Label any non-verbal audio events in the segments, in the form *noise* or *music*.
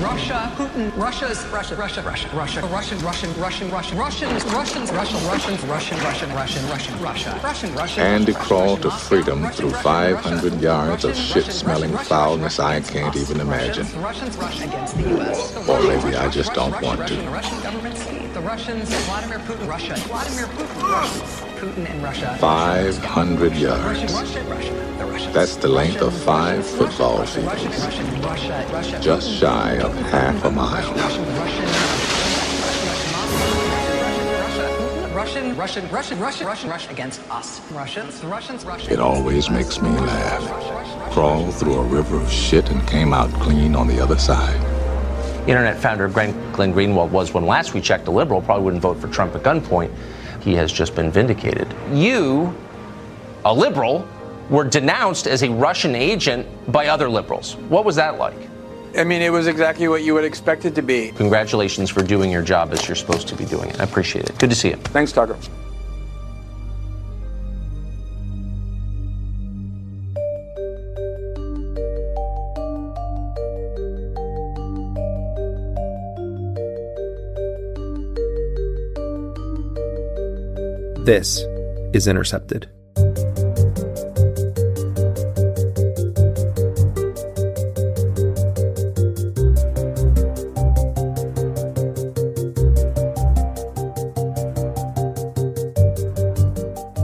Russia, Putin, Russia's Russia, Russia, Russia, Russia, Russian, Russian, Russian, Russian, Russians, Russians, Russian, Russians, Russian, Russian, Russian, Russian, Russia, Russian, Russian. Andy crawled to freedom through 500 yards of shit-smelling foulness I can't even imagine. Russians, Russia against the U.S. Or maybe I just don't want to. The Russian government, the Russians, Vladimir Putin, Russia, Vladimir Putin, Russia, Putin and Russia. 500 Russia, yards. Russia, Russia, the That's the length of five football fields. Russian, Russia, Russia. Just shy of half a mile. Russian, Russian, Russian, Russian, Russian, Russian, Russian, Russian against us. Russians, Russians, Russians. It always makes me laugh. Crawled through a river of shit and came out clean on the other side. Intercept founder Glenn, Glenn Greenwald was, when last we checked, a liberal, probably wouldn't vote for Trump at gunpoint. He has just been vindicated. You, a liberal, were denounced as a Russian agent by other liberals. What was that like? I mean, it was exactly what you would expect it to be. Congratulations for doing your job as you're supposed to be doing it. I appreciate it. Good to see you. Thanks, Tucker. This is Intercepted.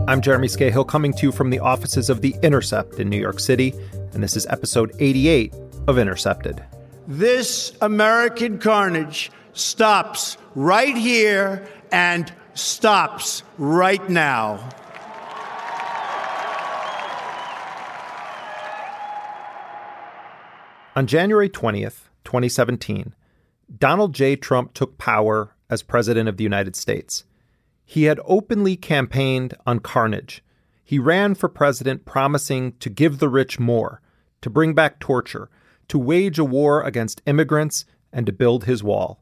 I'm Jeremy Scahill coming to you from the offices of The Intercept in New York City, and this is episode 88 of Intercepted. This American carnage stops right here and stops right now. On January 20th, 2017, Donald J. Trump took power as President of the United States. He had openly campaigned on carnage. He ran for president promising to give the rich more, to bring back torture, to wage a war against immigrants, and to build his wall.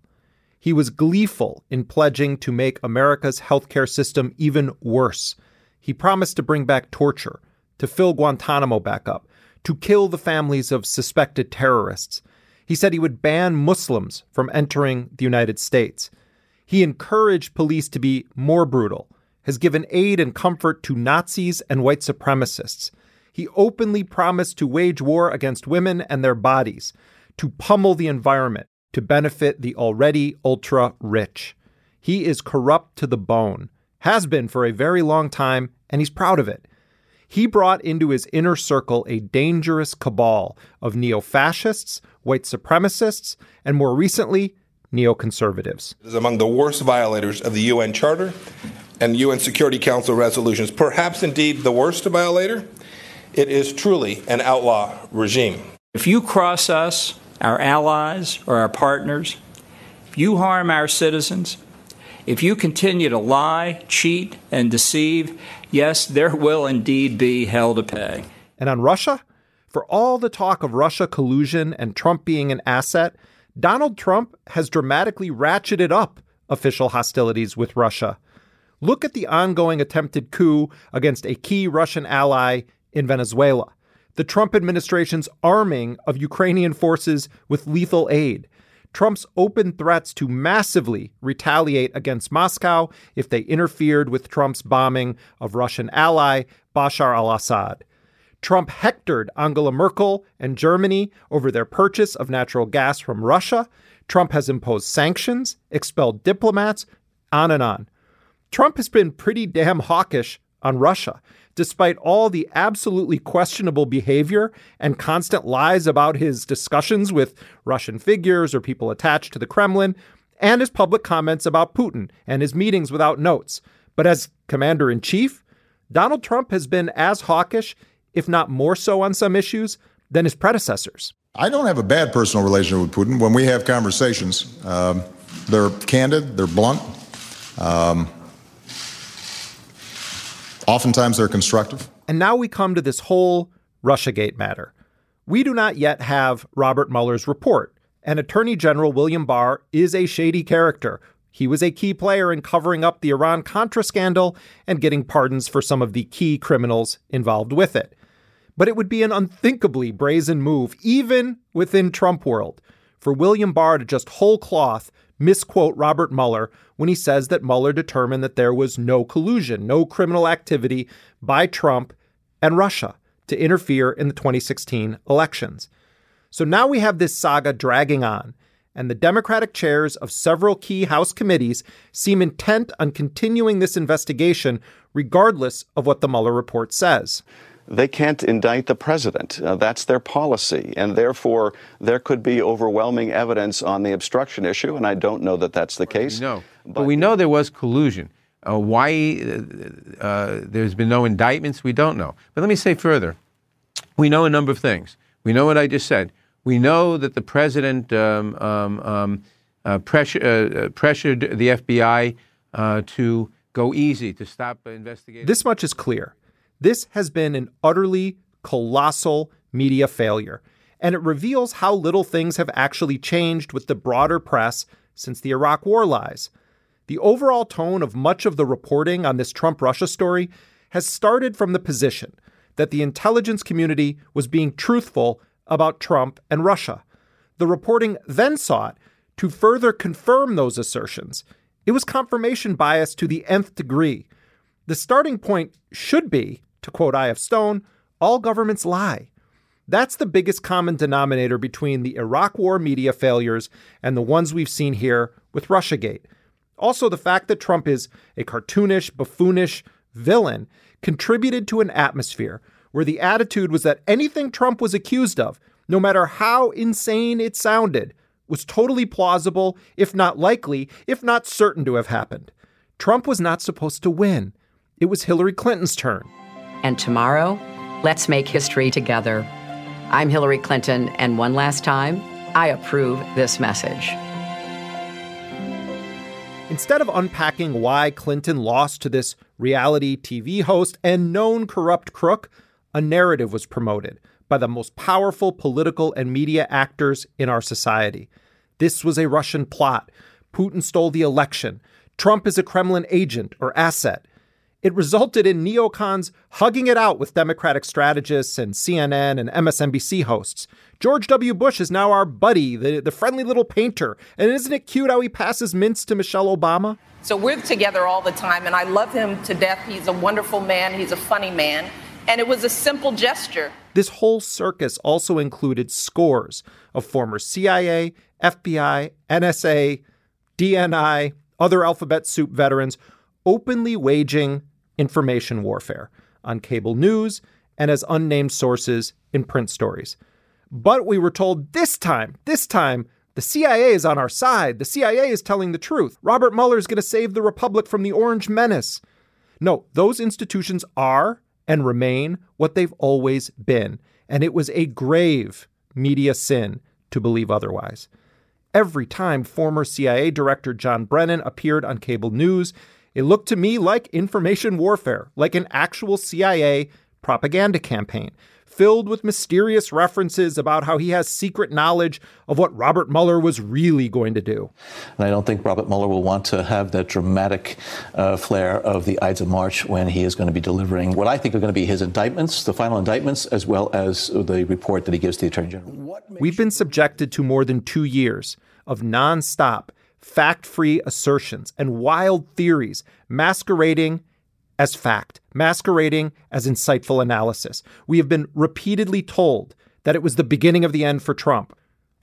He was gleeful in pledging to make America's healthcare system even worse. He promised to bring back torture, to fill Guantanamo back up, to kill the families of suspected terrorists. He said he would ban Muslims from entering the United States. He encouraged police to be more brutal, has given aid and comfort to Nazis and white supremacists. He openly promised to wage war against women and their bodies, to pummel the environment, to benefit the already ultra rich. He is corrupt to the bone, has been for a very long time, and he's proud of it. He brought into his inner circle a dangerous cabal of neo fascists, white supremacists, and more recently, neoconservatives. It is among the worst violators of the UN Charter and UN Security Council resolutions, perhaps indeed the worst violator. It is truly an outlaw regime. If you cross us, our allies, or our partners, if you harm our citizens, if you continue to lie, cheat, and deceive, yes, there will indeed be hell to pay. And on Russia, for all the talk of Russia collusion and Trump being an asset, Donald Trump has dramatically ratcheted up official hostilities with Russia. Look at the ongoing attempted coup against a key Russian ally in Venezuela, the Trump administration's arming of Ukrainian forces with lethal aid, Trump's open threats to massively retaliate against Moscow if they interfered with Trump's bombing of Russian ally Bashar al Assad. Trump hectored Angela Merkel and Germany over their purchase of natural gas from Russia. Trump has imposed sanctions, expelled diplomats, on and on. Trump has been pretty damn hawkish on Russia, despite all the absolutely questionable behavior and constant lies about his discussions with Russian figures or people attached to the Kremlin, and his public comments about Putin and his meetings without notes. But as commander in chief, Donald Trump has been as hawkish, if not more so on some issues, than his predecessors. I don't have a bad personal relationship with Putin. When we have conversations, um, they're candid, they're blunt. Um, oftentimes they're constructive. And now we come to this whole Russiagate matter. We do not yet have Robert Mueller's report, and Attorney General William Barr is a shady character. He was a key player in covering up the Iran Contra scandal and getting pardons for some of the key criminals involved with it. But it would be an unthinkably brazen move, even within Trump world, for William Barr to just whole cloth misquote Robert Mueller when he says that Mueller determined that there was no collusion, no criminal activity by Trump and Russia to interfere in the 2016 elections. So now we have this saga dragging on, and the Democratic chairs of several key House committees seem intent on continuing this investigation regardless of what the Mueller report says. They can't indict the president. Uh, that's their policy. And therefore, there could be overwhelming evidence on the obstruction issue, and I don't know that that's the case. No. But, but we know there was collusion. Uh, why uh, uh, there's been no indictments, we don't know. But let me say further we know a number of things. We know what I just said. We know that the president um, um, um, uh, pressure, uh, uh, pressured the FBI to go easy, to stop investigating. This much is clear. This has been an utterly colossal media failure, and it reveals how little things have actually changed with the broader press since the Iraq War lies. The overall tone of much of the reporting on this Trump Russia story has started from the position that the intelligence community was being truthful about Trump and Russia. The reporting then sought to further confirm those assertions. It was confirmation bias to the nth degree. The starting point should be, to quote I.F. Stone, all governments lie. That's the biggest common denominator between the Iraq War media failures and the ones we've seen here with Russiagate. Also, the fact that Trump is a cartoonish, buffoonish villain contributed to an atmosphere where the attitude was that anything Trump was accused of, no matter how insane it sounded, was totally plausible, if not likely, if not certain to have happened. Trump was not supposed to win. It was Hillary Clinton's turn. And tomorrow, let's make history together. I'm Hillary Clinton, and one last time, I approve this message. Instead of unpacking why Clinton lost to this reality TV host and known corrupt crook, a narrative was promoted by the most powerful political and media actors in our society. This was a Russian plot. Putin stole the election. Trump is a Kremlin agent or asset. It resulted in neocons hugging it out with Democratic strategists and CNN and MSNBC hosts. George W. Bush is now our buddy, the, the friendly little painter. And isn't it cute how he passes mints to Michelle Obama? So we're together all the time, and I love him to death. He's a wonderful man, he's a funny man. And it was a simple gesture. This whole circus also included scores of former CIA, FBI, NSA, DNI, other alphabet soup veterans openly waging information warfare on cable news and as unnamed sources in print stories. But we were told this time, this time, the CIA is on our side. The CIA is telling the truth. Robert Mueller is going to save the Republic from the Orange Menace. No, those institutions are and remain what they've always been. And it was a grave media sin to believe otherwise. Every time former CIA Director John Brennan appeared on cable news, it looked to me like information warfare, like an actual CIA propaganda campaign, filled with mysterious references about how he has secret knowledge of what Robert Mueller was really going to do. And I don't think Robert Mueller will want to have that dramatic uh, flair of the Ides of March when he is going to be delivering what I think are going to be his indictments, the final indictments, as well as the report that he gives to the Attorney General. We've been subjected to more than two years of nonstop fact free assertions and wild theories masquerading as fact, masquerading as insightful analysis. We have been repeatedly told that it was the beginning of the end for Trump.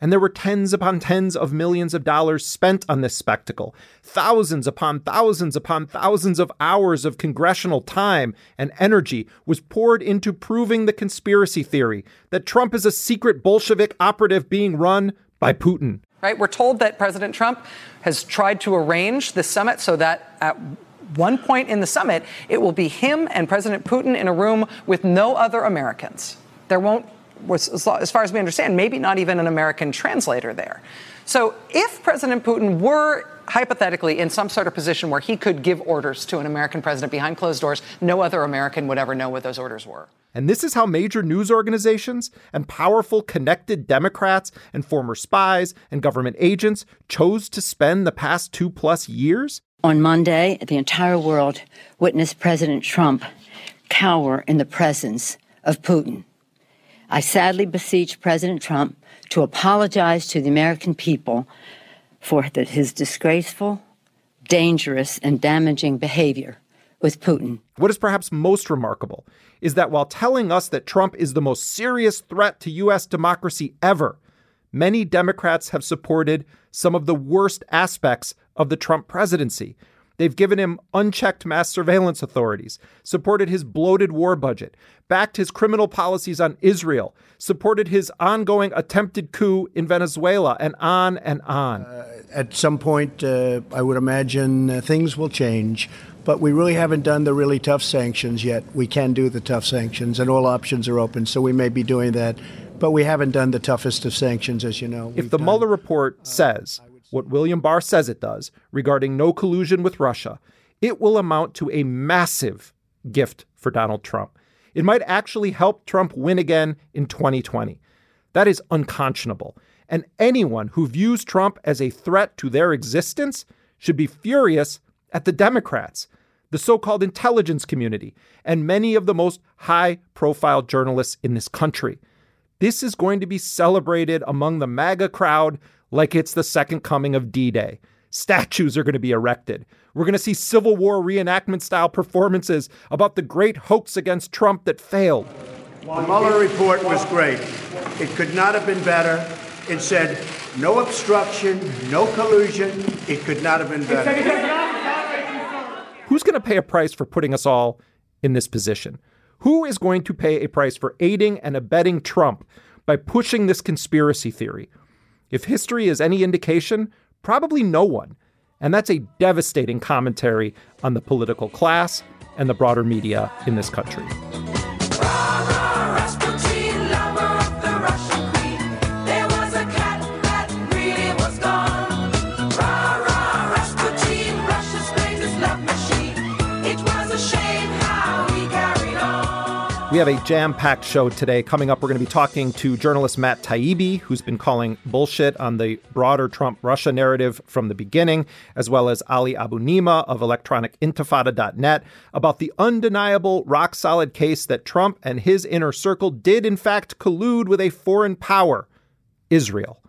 And there were tens upon tens of millions of dollars spent on this spectacle. Thousands upon thousands upon thousands of hours of congressional time and energy was poured into proving the conspiracy theory that Trump is a secret Bolshevik operative being run by Putin. Right? We're told that President Trump has tried to arrange the summit so that at one point in the summit, it will be him and President Putin in a room with no other Americans. There won't, as far as we understand, maybe not even an American translator there. So if President Putin were hypothetically in some sort of position where he could give orders to an American president behind closed doors, no other American would ever know what those orders were. And this is how major news organizations and powerful connected Democrats and former spies and government agents chose to spend the past two plus years? On Monday, the entire world witnessed President Trump cower in the presence of Putin. I sadly beseech President Trump to apologize to the American people for his disgraceful, dangerous, and damaging behavior with Putin. What is perhaps most remarkable is that while telling us that Trump is the most serious threat to U.S. democracy ever, many Democrats have supported some of the worst aspects of the Trump presidency. They've given him unchecked mass surveillance authorities, supported his bloated war budget, backed his criminal policies on Israel, supported his ongoing attempted coup in Venezuela, and on and on. Uh, at some point, uh, I would imagine uh, things will change. But we really haven't done the really tough sanctions yet. We can do the tough sanctions, and all options are open. So we may be doing that. But we haven't done the toughest of sanctions, as you know. If the done, Mueller report uh, says what William Barr says it does regarding no collusion with Russia, it will amount to a massive gift for Donald Trump. It might actually help Trump win again in 2020. That is unconscionable. And anyone who views Trump as a threat to their existence should be furious at the Democrats, the so called intelligence community, and many of the most high profile journalists in this country. This is going to be celebrated among the MAGA crowd like it's the second coming of D Day. Statues are going to be erected. We're going to see Civil War reenactment style performances about the great hoax against Trump that failed. The Mueller report was great. It could not have been better. It said no obstruction, no collusion. It could not have been better. *laughs* Who's going to pay a price for putting us all in this position? Who is going to pay a price for aiding and abetting Trump by pushing this conspiracy theory? If history is any indication, probably no one. And that's a devastating commentary on the political class and the broader media in this country. We have a jam packed show today. Coming up, we're going to be talking to journalist Matt Taibbi, who's been calling bullshit on the broader Trump Russia narrative from the beginning, as well as Ali Abunimah of electronicintifada.net about the undeniable, rock solid case that Trump and his inner circle did, in fact, collude with a foreign power, Israel.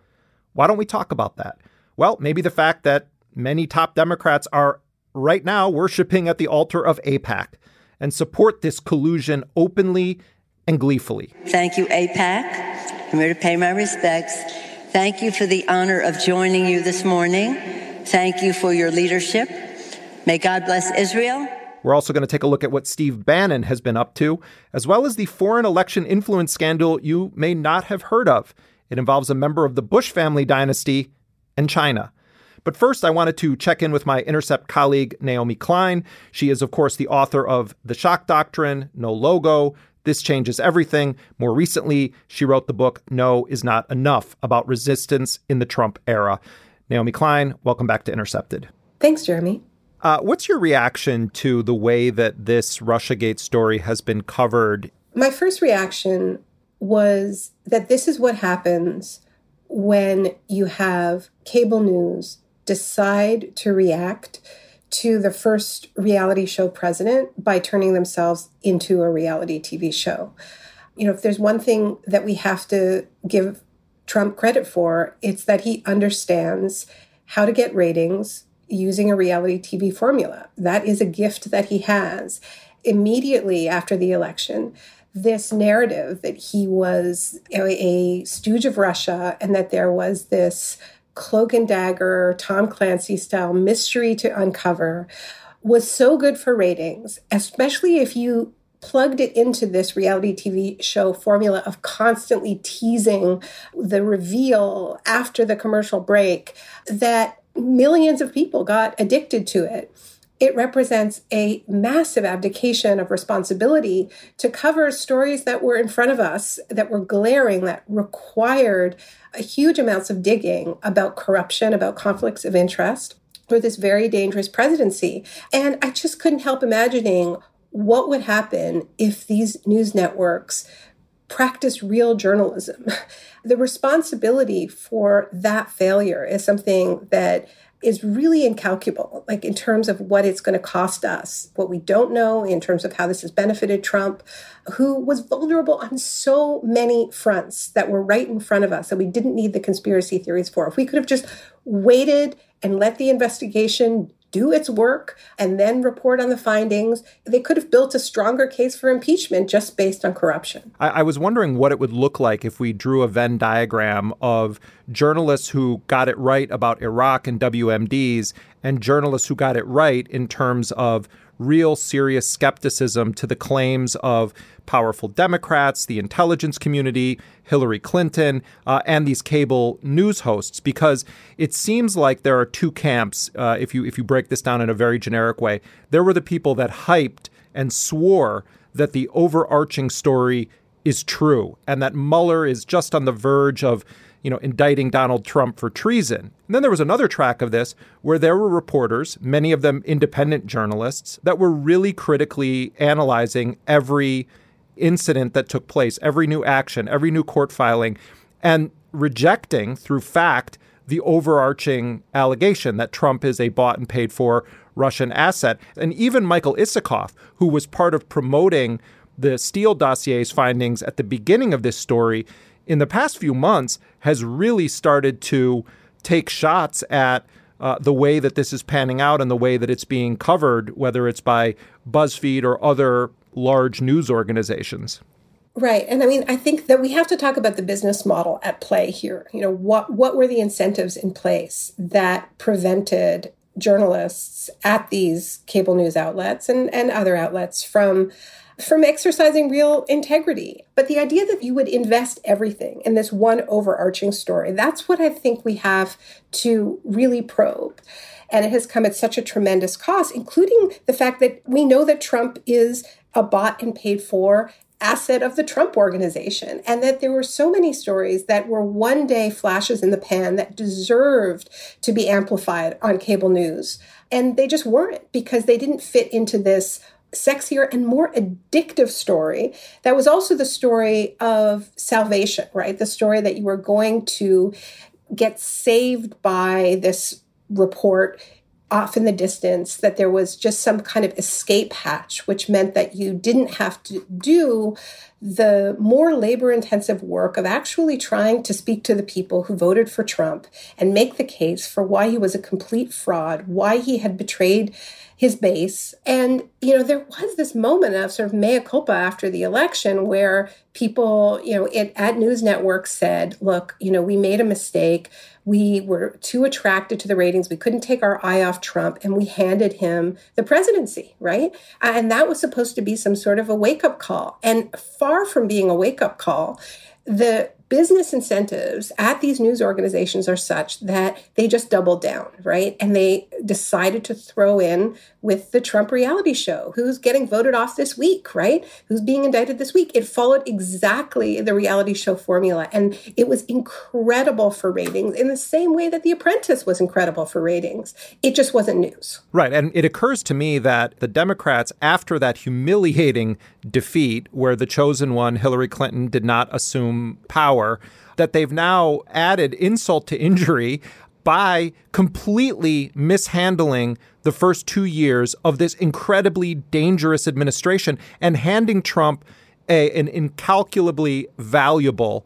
Why don't we talk about that? Well, maybe the fact that many top Democrats are right now worshiping at the altar of AIPAC and support this collusion openly and gleefully. Thank you, AIPAC. I'm here to pay my respects. Thank you for the honor of joining you this morning. Thank you for your leadership. May God bless Israel. We're also going to take a look at what Steve Bannon has been up to, as well as the foreign election influence scandal you may not have heard of. It involves a member of the Bush family dynasty and China. But first, I wanted to check in with my Intercept colleague, Naomi Klein. She is, of course, the author of The Shock Doctrine, No Logo, This Changes Everything. More recently, she wrote the book No Is Not Enough about resistance in the Trump era. Naomi Klein, welcome back to Intercepted. Thanks, Jeremy. Uh, what's your reaction to the way that this Russiagate story has been covered? My first reaction was that this is what happens when you have cable news decide to react to the first reality show president by turning themselves into a reality TV show. You know, if there's one thing that we have to give Trump credit for, it's that he understands how to get ratings using a reality TV formula. That is a gift that he has. Immediately after the election, this narrative that he was a, a stooge of Russia and that there was this cloak and dagger, Tom Clancy style mystery to uncover was so good for ratings, especially if you plugged it into this reality TV show formula of constantly teasing the reveal after the commercial break that millions of people got addicted to it. it represents a massive abdication of responsibility to cover stories that were in front of us, that were glaring, that required huge amounts of digging about corruption, about conflicts of interest for this very dangerous presidency. And I just couldn't help imagining what would happen if these news networks practiced real journalism. *laughs* the responsibility for that failure is something that is really incalculable, like in terms of what it's going to cost us, what we don't know in terms of how this has benefited Trump, who was vulnerable on so many fronts that were right in front of us that we didn't need the conspiracy theories for. If we could have just waited and let the investigation do its work and then report on the findings. They could have built a stronger case for impeachment just based on corruption. I, I, was wondering what it would look like if we drew a Venn diagram of journalists who got it right about Iraq and WMDs and journalists who got it right in terms of real serious skepticism to the claims of powerful Democrats, the intelligence community, Hillary Clinton, uh, and these cable news hosts, because it seems like there are two camps. Uh, if you if you break this down in a very generic way, there were the people that hyped and swore that the overarching story is true and that Mueller is just on the verge of you know, indicting Donald Trump for treason. And then there was another track of this where there were reporters, many of them independent journalists, that were really critically analyzing every incident that took place, every new action, every new court filing, and rejecting through fact the overarching allegation that Trump is a bought and paid for Russian asset. And even Michael Isikoff, who was part of promoting the Steele dossier's findings at the beginning of this story, in the past few months has really started to take shots at uh, the way that this is panning out and the way that it's being covered, whether it's by BuzzFeed or other large news organizations. Right. And I mean, I think that we have to talk about the business model at play here. You know, what what were the incentives in place that prevented journalists at these cable news outlets and, and other outlets from from exercising real integrity. But the idea that you would invest everything in this one overarching story, that's what I think we have to really probe. And it has come at such a tremendous cost, including the fact that we know that Trump is a bought and paid for asset of the Trump organization, and that there were so many stories that were one day flashes in the pan that deserved to be amplified on cable news. And they just weren't because they didn't fit into this sexier and more addictive story that was also the story of salvation, right? The story that you were going to get saved by this report off in the distance, that there was just some kind of escape hatch, which meant that you didn't have to do the more labor intensive work of actually trying to speak to the people who voted for Trump and make the case for why he was a complete fraud, why he had betrayed his base. And, you know, there was this moment of sort of mea culpa after the election where people, you know, it, at news networks said, look, you know, we made a mistake. We were too attracted to the ratings. We couldn't take our eye off Trump and we handed him the presidency, right? And that was supposed to be some sort of a wake up call. And far from being a wake up call, the business incentives at these news organizations are such that they just doubled down, right? And they decided to throw in with the Trump reality show, who's getting voted off this week, right? Who's being indicted this week. It followed exactly the reality show formula. And it was incredible for ratings in the same way that The Apprentice was incredible for ratings. It just wasn't news. Right. And it occurs to me that the Democrats, after that humiliating defeat where the chosen one, Hillary Clinton, did not assume power, that they've now added insult to injury by completely mishandling the first two years of this incredibly dangerous administration and handing Trump a, an incalculably valuable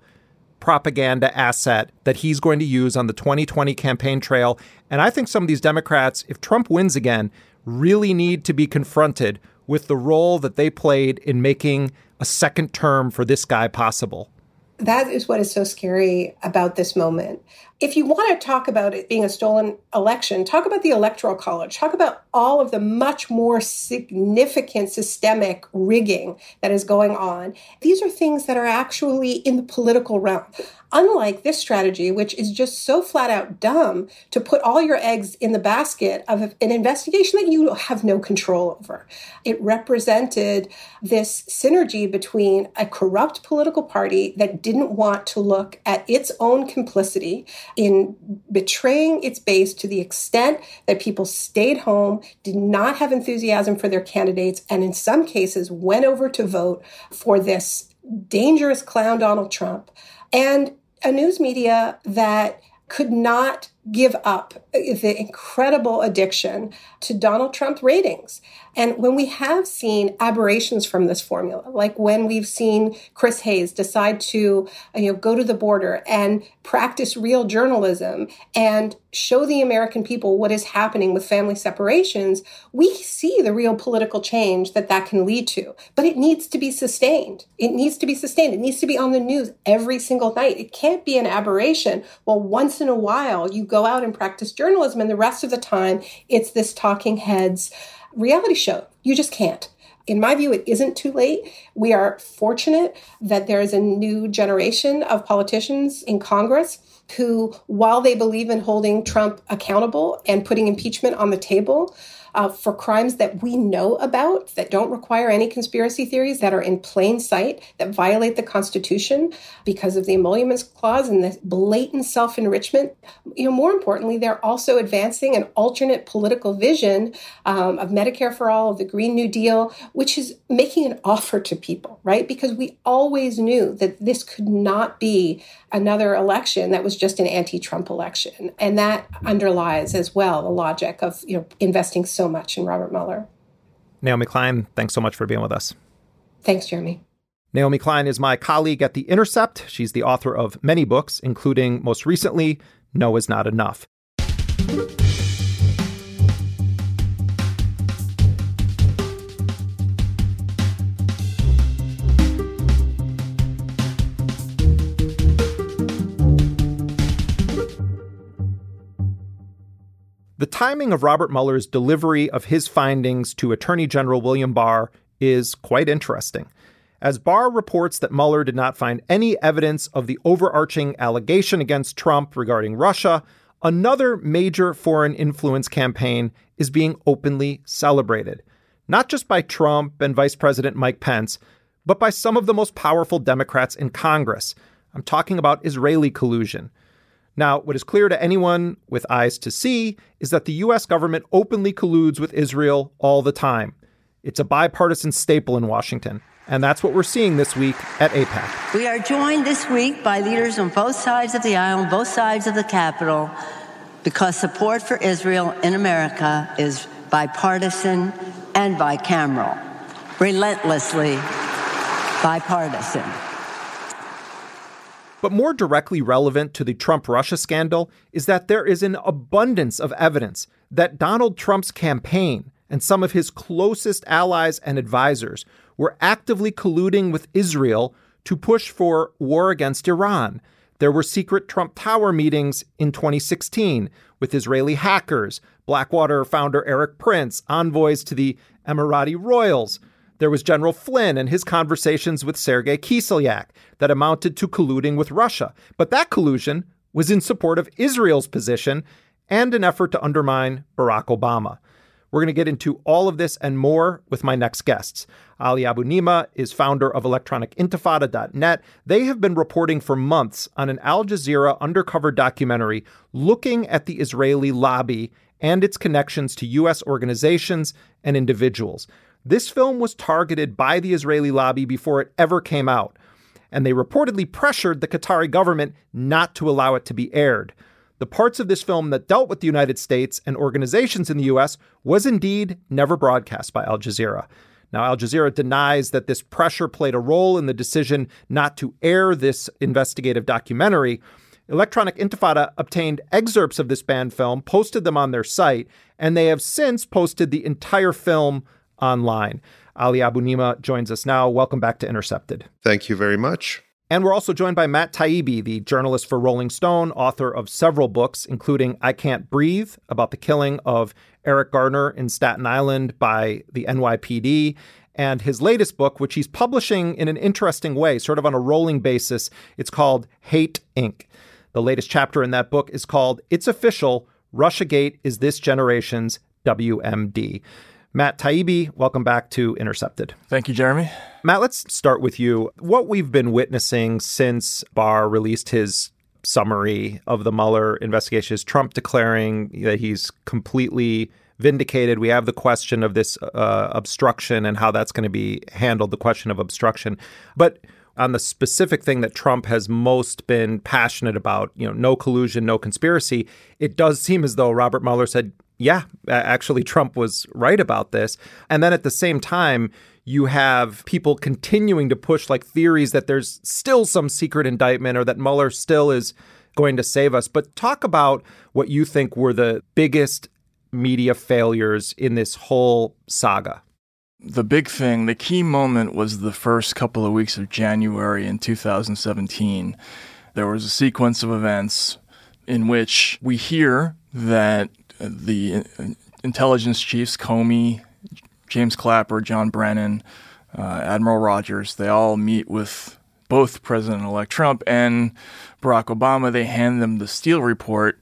propaganda asset that he's going to use on the 2020 campaign trail. And I think some of these Democrats, if Trump wins again, really need to be confronted with the role that they played in making a second term for this guy possible. That is what is so scary about this moment. If you want to talk about it being a stolen election, talk about the Electoral College, talk about all of the much more significant systemic rigging that is going on. These are things that are actually in the political realm. Unlike this strategy, which is just so flat out dumb to put all your eggs in the basket of an investigation that you have no control over. It represented this synergy between a corrupt political party that didn't want to look at its own complicity in betraying its base to the extent that people stayed home, did not have enthusiasm for their candidates, and in some cases went over to vote for this dangerous clown Donald Trump, and a news media that could not give up the incredible addiction to Donald Trump ratings. And when we have seen aberrations from this formula, like when we've seen Chris Hayes decide to you know go to the border and practice real journalism and show the American people what is happening with family separations, we see the real political change that that can lead to. But it needs to be sustained. It needs to be sustained. It needs to be on the news every single night. It can't be an aberration. Well, once in a while you go out and practice journalism, and the rest of the time it's this talking heads reality show. You just can't. In my view, it isn't too late. We are fortunate that there is a new generation of politicians in Congress who, while they believe in holding Trump accountable and putting impeachment on the table, uh, for crimes that we know about that don't require any conspiracy theories that are in plain sight that violate the Constitution because of the emoluments clause and the blatant self enrichment. You know, more importantly, they're also advancing an alternate political vision um, of Medicare for all, of the Green New Deal, which is making an offer to people, right? Because we always knew that this could not be another election that was just an anti-Trump election, and that underlies as well the logic of you know investing so much in Robert Mueller. Naomi Klein, thanks so much for being with us. Thanks, Jeremy. Naomi Klein is my colleague at The Intercept. She's the author of many books, including most recently, No is Not Enough. The timing of Robert Mueller's delivery of his findings to Attorney General William Barr is quite interesting. As Barr reports that Mueller did not find any evidence of the overarching allegation against Trump regarding Russia, another major foreign influence campaign is being openly celebrated, not just by Trump and Vice President Mike Pence, but by some of the most powerful Democrats in Congress. I'm talking about Israeli collusion. Now, what is clear to anyone with eyes to see is that the U.S. government openly colludes with Israel all the time. It's a bipartisan staple in Washington. And that's what we're seeing this week at AIPAC. We are joined this week by leaders on both sides of the aisle, both sides of the Capitol, because support for Israel in America is bipartisan and bicameral, relentlessly bipartisan. But more directly relevant to the Trump Russia scandal is that there is an abundance of evidence that Donald Trump's campaign and some of his closest allies and advisors were actively colluding with Israel to push for war against Iran. There were secret Trump Tower meetings in 2016 with Israeli hackers, Blackwater founder Erik Prince, envoys to the Emirati royals. There was General Flynn and his conversations with Sergei Kislyak that amounted to colluding with Russia. But that collusion was in support of Israel's position and an effort to undermine Barack Obama. We're going to get into all of this and more with my next guests. Ali Abunimah is founder of electronicintifada.net. They have been reporting for months on an Al Jazeera undercover documentary looking at the Israeli lobby and its connections to U.S. organizations and individuals. This film was targeted by the Israeli lobby before it ever came out, and they reportedly pressured the Qatari government not to allow it to be aired. The parts of this film that dealt with the United States and organizations in the US was indeed never broadcast by Al Jazeera. Now, Al Jazeera denies that this pressure played a role in the decision not to air this investigative documentary. Electronic Intifada obtained excerpts of this banned film, posted them on their site, and they have since posted the entire film online. Ali Abunimah joins us now. Welcome back to Intercepted. Thank you very much. And we're also joined by Matt Taibbi, the journalist for Rolling Stone, author of several books, including I Can't Breathe, about the killing of Eric Garner in Staten Island by the NYPD, And his latest book, which he's publishing in an interesting way, sort of on a rolling basis, it's called Hate Inc. The latest chapter in that book is called It's Official Russiagate is This Generation's WMD. Matt Taibbi, welcome back to Intercepted. Thank you, Jeremy. Matt, let's start with you. What we've been witnessing since Barr released his summary of the Mueller investigation is Trump declaring that he's completely vindicated. We have the question of this uh, obstruction and how that's going to be handled, the question of obstruction. But on the specific thing that Trump has most been passionate about, you know, no collusion, no conspiracy, it does seem as though Robert Mueller said, yeah, actually, Trump was right about this. And then at the same time, you have people continuing to push like theories that there's still some secret indictment or that Mueller still is going to save us. But talk about what you think were the biggest media failures in this whole saga. The big thing, the key moment was the first couple of weeks of January in 2017. There was a sequence of events in which we hear that the intelligence chiefs, Comey, James Clapper, John Brennan, uh, Admiral Rogers, they all meet with both President elect Trump and Barack Obama. They hand them the Steele report,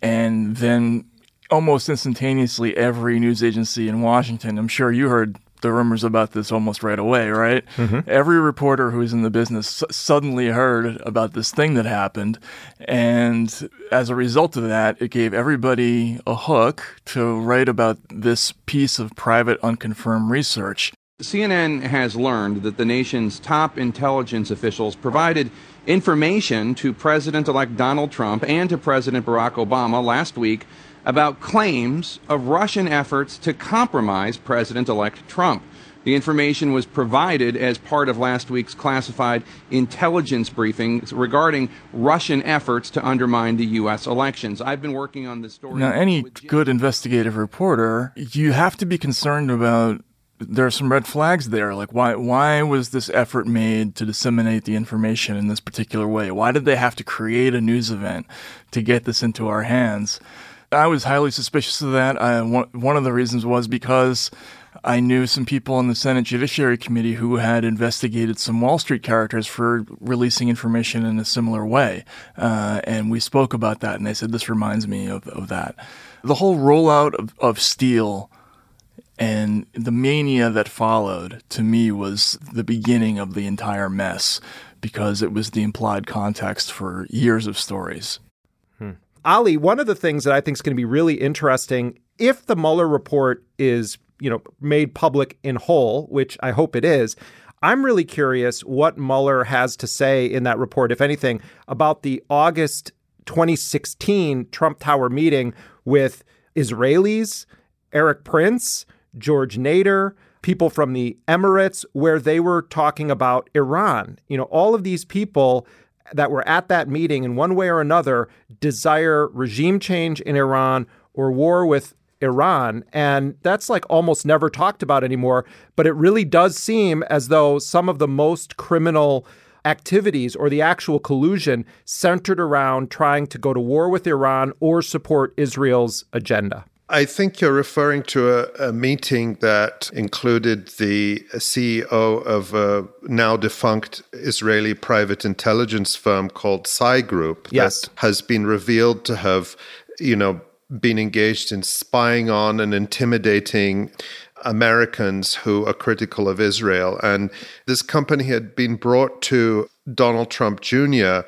and then almost instantaneously, every news agency in Washington, I'm sure you heard the rumors about this almost right away, right? Mm-hmm. Every reporter who's in the business suddenly heard about this thing that happened. And as a result of that, it gave everybody a hook to write about this piece of private, unconfirmed research. CNN has learned that the nation's top intelligence officials provided information to President elect Donald Trump and to President Barack Obama last week about claims of Russian efforts to compromise President elect Trump. The information was provided as part of last week's classified intelligence briefings regarding Russian efforts to undermine the U.S. elections. I've been working on this story. Now, any good investigative reporter, you have to be concerned about. There are some red flags there. Like, why why was this effort made to disseminate the information in this particular way? Why did they have to create a news event to get this into our hands? I was highly suspicious of that. I, one, of the reasons was because I knew some people on the Senate Judiciary Committee who had investigated some Wall Street characters for releasing information in a similar way. Uh, and we spoke about that, and they said, This reminds me of, of that. The whole rollout of, of Steele and the mania that followed to me was the beginning of the entire mess because it was the implied context for years of stories. Ali, one of the things that I think is going to be really interesting if the Mueller report is, you know, made public in whole, which I hope it is, I'm really curious what Mueller has to say in that report, if anything, about the August 2016 Trump Tower meeting with Israelis, Erik Prince, George Nader, people from the Emirates, where they were talking about Iran. You know, all of these people that were at that meeting in one way or another desire regime change in Iran or war with Iran. And that's like almost never talked about anymore. But it really does seem as though some of the most criminal activities or the actual collusion centered around trying to go to war with Iran or support Israel's agenda. I think you're referring to a, a, meeting that included the CEO of a now defunct Israeli private intelligence firm called Psy Group yes. that has been revealed to have, you know, been engaged in spying on and intimidating Americans who are critical of Israel. And this company had been brought to Donald Trump Jr.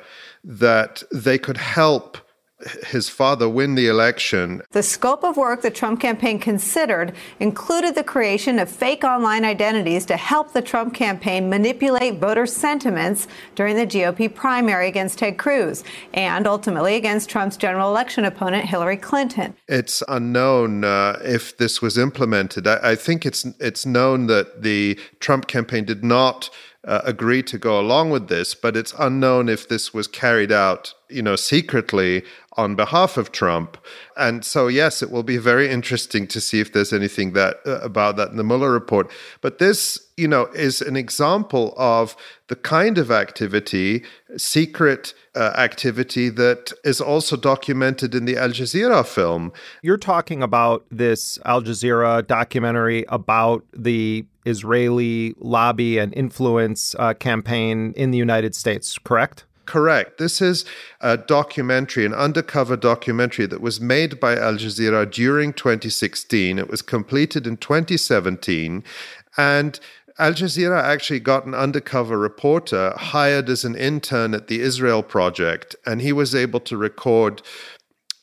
that they could help his father win the election. The scope of work the Trump campaign considered included the creation of fake online identities to help the Trump campaign manipulate voter sentiments during the GOP primary against Ted Cruz and ultimately against Trump's general election opponent Hillary Clinton. It's unknown uh, if this was implemented. I, I think it's it's known that the Trump campaign did not uh, agree to go along with this, but it's unknown if this was carried out, you know, secretly on behalf of Trump. And so, yes, it will be very interesting to see if there's anything that uh, about that in the Mueller report. But this, you know, is an example of the kind of activity, secret uh, activity that is also documented in the Al Jazeera film. You're talking about this Al Jazeera documentary about the Israeli lobby and influence uh, campaign in the United States, correct? Correct. This is a documentary, an undercover documentary that was made by Al Jazeera during 2016. It was completed in 2017. And Al Jazeera actually got an undercover reporter hired as an intern at the Israel Project, and he was able to record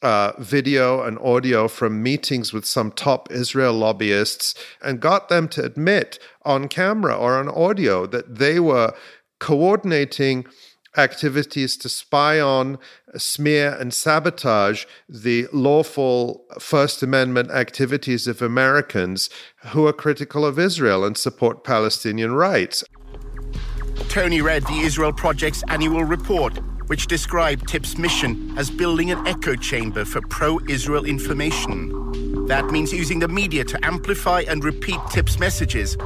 uh, video and audio from meetings with some top Israel lobbyists and got them to admit on camera or on audio that they were coordinating activities to spy on, smear, and sabotage the lawful First Amendment activities of Americans who are critical of Israel and support Palestinian rights. Tony read the Israel Project's annual report, which described TIP's mission as building an echo chamber for pro Israel information. That means using the media to amplify and repeat TIP's messages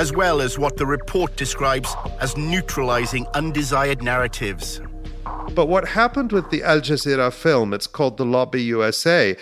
as well as what the report describes as neutralizing undesired narratives. But what happened with the Al Jazeera film, it's called The Lobby USA,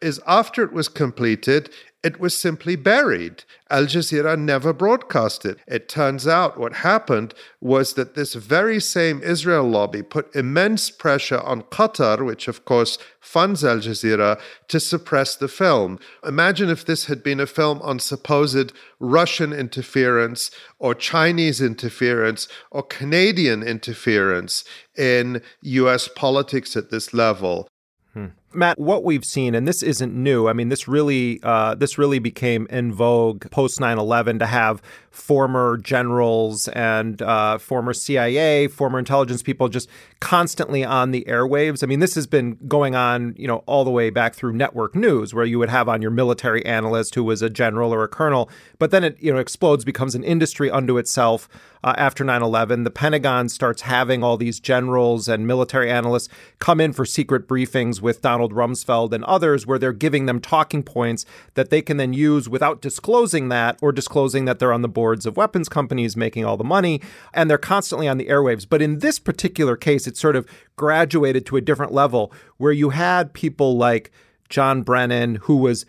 is after it was completed, it was simply buried. Al Jazeera never broadcast it. It turns out what happened was that this very same Israel lobby put immense pressure on Qatar, which of course funds Al Jazeera, to suppress the film. Imagine if this had been a film on supposed Russian interference or Chinese interference or Canadian interference in US politics at this level. Hmm. Matt, what we've seen, and this isn't new. I mean, this really, uh, this really became in vogue post 9/11 to have former generals and uh, former CIA, former intelligence people just constantly on the airwaves. I mean, this has been going on, you know, all the way back through network news, where you would have on your military analyst who was a general or a colonel, but then it, you know, explodes, becomes an industry unto itself. Uh, after 9 11, the Pentagon starts having all these generals and military analysts come in for secret briefings with Donald Rumsfeld and others, where they're giving them talking points that they can then use without disclosing that or disclosing that they're on the boards of weapons companies making all the money. And they're constantly on the airwaves. But in this particular case, it sort of graduated to a different level where you had people like John Brennan, who was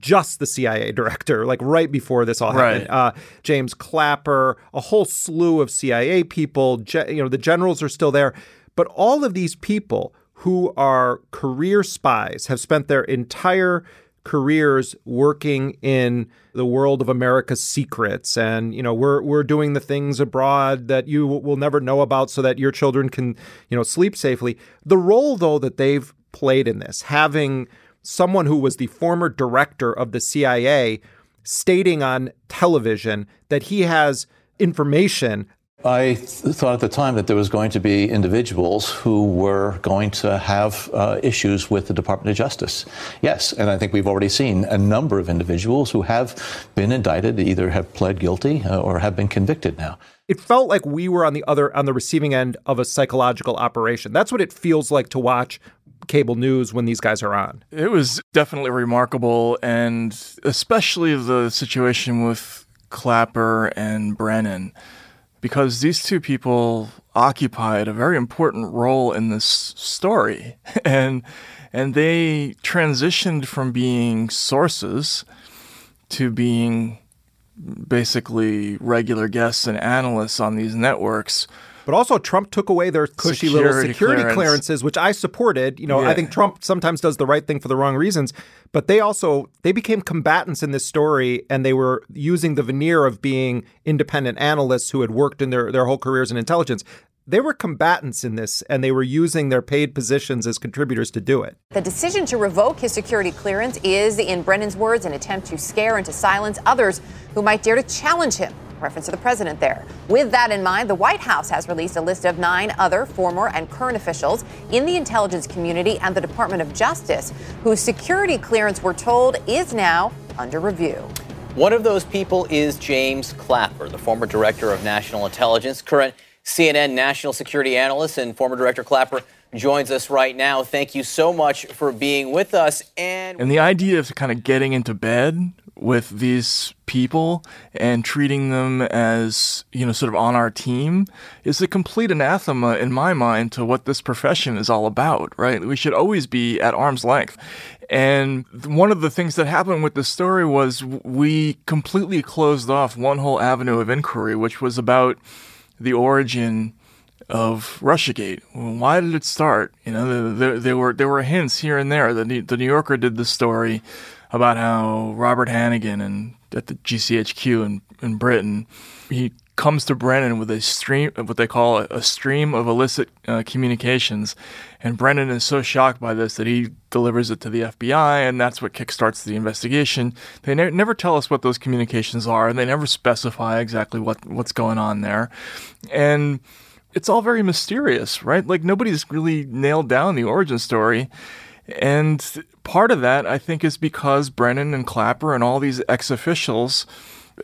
just the CIA director, like right before this all happened. Right. Uh, James Clapper, a whole slew of CIA people. Ge- you know, the generals are still there, but all of these people who are career spies have spent their entire careers working in the world of America's secrets. And you know we're we're doing the things abroad that you will never know about so that your children can you know sleep safely. The role though that they've played in this having someone who was the former director of the CIA stating on television that he has information I th- thought at the time that there was going to be individuals who were going to have uh, issues with the Department of Justice. Yes, and I think we've already seen a number of individuals who have been indicted, either have pled guilty uh, or have been convicted now. It felt like we were on the other on the receiving end of a psychological operation. That's what it feels like to watch cable news when these guys are on. It was definitely remarkable, and especially the situation with Clapper and Brennan, because these two people occupied a very important role in this story, *laughs* and and they transitioned from being sources to being basically regular guests and analysts on these networks but also, Trump took away their cushy security little security clearance. clearances, which I supported. You know, yeah. I think Trump sometimes does the right thing for the wrong reasons. But they also they became combatants in this story, and they were using the veneer of being independent analysts who had worked in their their whole careers in intelligence they were combatants in this and they were using their paid positions as contributors to do it. The decision to revoke his security clearance is, in Brennan's words, an attempt to scare and to silence others who might dare to challenge him reference to the president there. With that in mind, the White House has released a list of nine other former and current officials in the intelligence community and the Department of Justice whose security clearance, we're told, is now under review. One of those people is James Clapper, the former director of national intelligence, current CNN national security analyst, and former director Clapper joins us right now. Thank you so much for being with us. And And the idea of kind of getting into bed with these people and treating them as, you know, sort of on our team is a complete anathema in my mind to what this profession is all about, right? We should always be at arm's length. And one of the things that happened with this story was we completely closed off one whole avenue of inquiry, which was about the origin of Russiagate. Why did it start? You know, there, there were there were hints here and there. The New, the New Yorker did the story about how Robert Hannigan and at the GCHQ in, in Britain, he comes to Brennan with a stream, what they call a, a stream of illicit uh, communications, and Brennan is so shocked by this that he delivers it to the FBI, and that's what kickstarts the investigation. They ne- never tell us what those communications are, and they never specify exactly what what's going on there, and it's all very mysterious, right? Like nobody's really nailed down the origin story. And part of that, I think, is because Brennan and Clapper and all these ex officials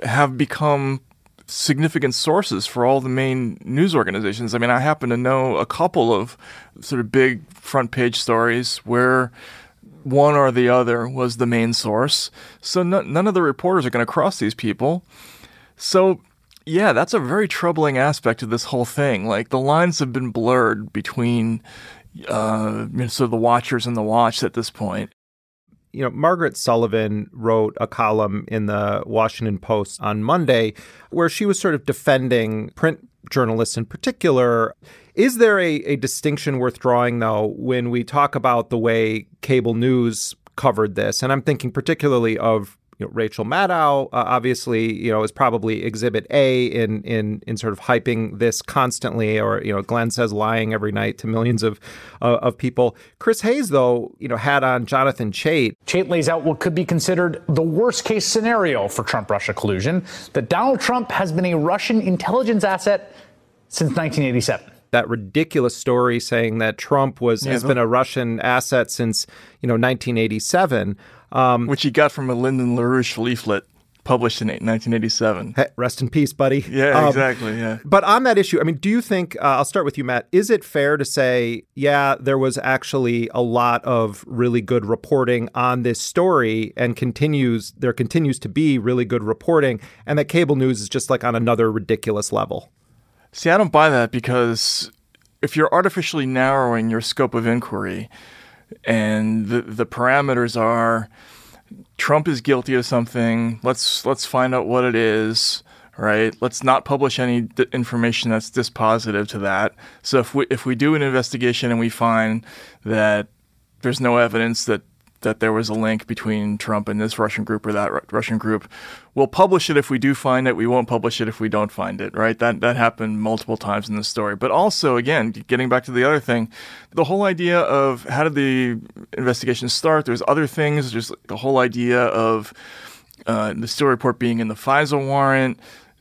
have become significant sources for all the main news organizations. I mean, I happen to know a couple of sort of big front page stories where one or the other was the main source. So no, none of the reporters are going to cross these people. So yeah, that's a very troubling aspect of this whole thing. Like the lines have been blurred between uh, you know, sort of the watchers and the watched at this point. You know, Margaret Sullivan wrote a column in the Washington Post on Monday where she was sort of defending print journalists in particular. Is there a, a distinction worth drawing, though, when we talk about the way cable news covered this? And I'm thinking particularly of you know, Rachel Maddow, uh, obviously, you know, is probably Exhibit A in in in sort of hyping this constantly, or you know, Glenn says lying every night to millions of uh, of people. Chris Hayes, though, you know, had on Jonathan Chait. Chait lays out what could be considered the worst case scenario for Trump-Russia collusion: that Donald Trump has been a Russian intelligence asset since 1987 that ridiculous story saying that Trump was yeah, has been a Russian asset since you know 1987, um, which he got from a Lyndon LaRouche leaflet published in 1987. Hey, rest in peace, buddy. Yeah, um, exactly. Yeah. But on that issue, I mean, do you think? Uh, I'll start with you, Matt. Is it fair to say, yeah, there was actually a lot of really good reporting on this story, and continues there continues to be really good reporting, and that cable news is just like on another ridiculous level? See, I don't buy that because if you're artificially narrowing your scope of inquiry and the, the parameters are Trump is guilty of something, let's let's find out what it is, right? Let's not publish any d- information that's dispositive to that. So if we if we do an investigation and we find that there's no evidence that that there was a link between Trump and this Russian group or that Russian group. We'll publish it if we do find it. We won't publish it if we don't find it, right? That that happened multiple times in the story. But also, again, getting back to the other thing, the whole idea of how did the investigation start? There's other things. There's the whole idea of uh, the Steele report being in the FISA warrant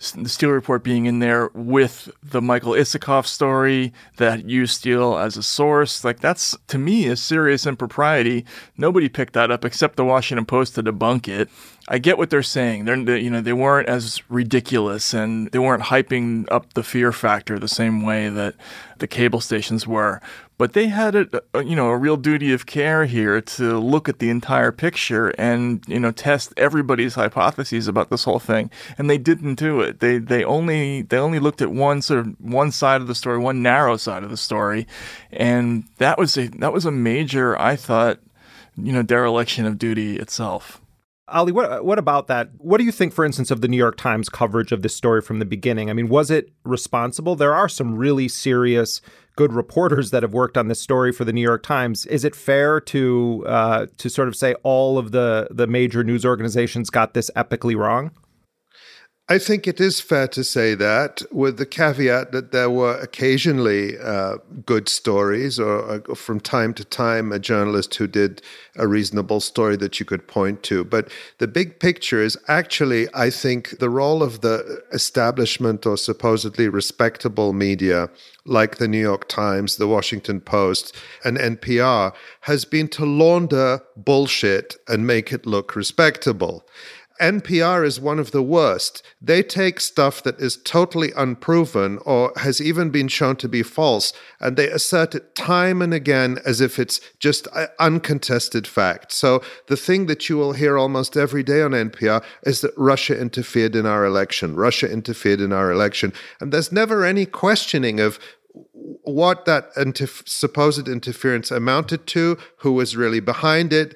the Steele report being in there with the Michael Isikoff story that used Steele as a source. Like that's to me a serious impropriety. Nobody picked that up except the Washington Post to debunk it. I get what they're saying. They're they, you know they weren't as ridiculous and they weren't hyping up the fear factor the same way that the cable stations were. But they had a, a you know a real duty of care here to look at the entire picture and you know test everybody's hypotheses about this whole thing. And they didn't do it. They they only they only looked at one sort of one side of the story, one narrow side of the story, and that was a that was a major I thought you know dereliction of duty itself. Ali, what what about that? What do you think, for instance, of the New York Times coverage of this story from the beginning? I mean, was it responsible? There are some really serious, good reporters that have worked on this story for the New York Times. Is it fair to uh, to sort of say all of the the major news organizations got this epically wrong? I think it is fair to say that, with the caveat that there were occasionally uh, good stories, or, or, from time to time, a journalist who did a reasonable story that you could point to. But the big picture is actually, I think, the role of the establishment or supposedly respectable media, like the New York Times, the Washington Post, and NPR, has been to launder bullshit and make it look respectable. NPR is one of the worst. They take stuff that is totally unproven or has even been shown to be false, and they assert it time and again as if it's just uh, uncontested fact. So the thing that you will hear almost every day on NPR is that Russia interfered in our election. Russia interfered in our election. And there's never any questioning of what that interf- supposed interference amounted to, who was really behind it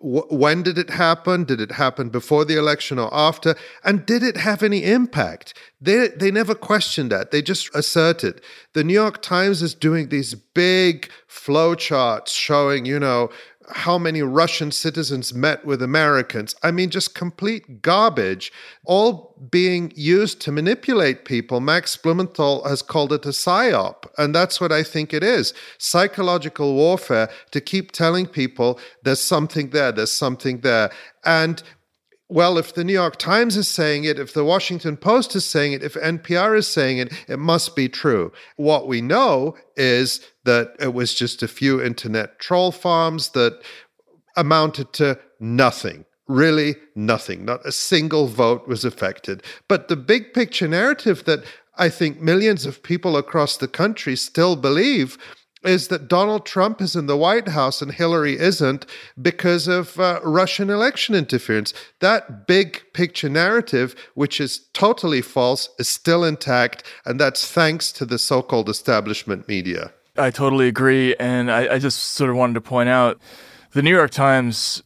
when did it happen? Did it happen before the election or after? And did it have any impact? They, they never questioned that. They just asserted. The New York Times is doing these big flowcharts showing, you know, how many Russian citizens met with Americans. I mean, just complete garbage, all being used to manipulate people. Max Blumenthal has called it a psyop, and that's what I think it is psychological warfare to keep telling people there's something there, there's something there. And well, if the New York Times is saying it, if the Washington Post is saying it, if NPR is saying it, it must be true. What we know is that it was just a few internet troll farms that amounted to nothing. Really, nothing. Not a single vote was affected. But the big picture narrative that I think millions of people across the country still believe is that Donald Trump is in the White House and Hillary isn't because of uh, Russian election interference. That big picture narrative, which is totally false, is still intact, and that's thanks to the so called establishment media. I totally agree. And I, I just sort of wanted to point out the New York Times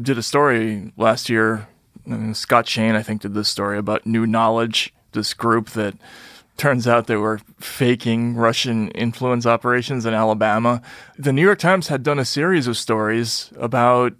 did a story last year. and Scott Shane, I think, did this story about New Knowledge, this group that turns out they were faking Russian influence operations in Alabama. The New York Times had done a series of stories about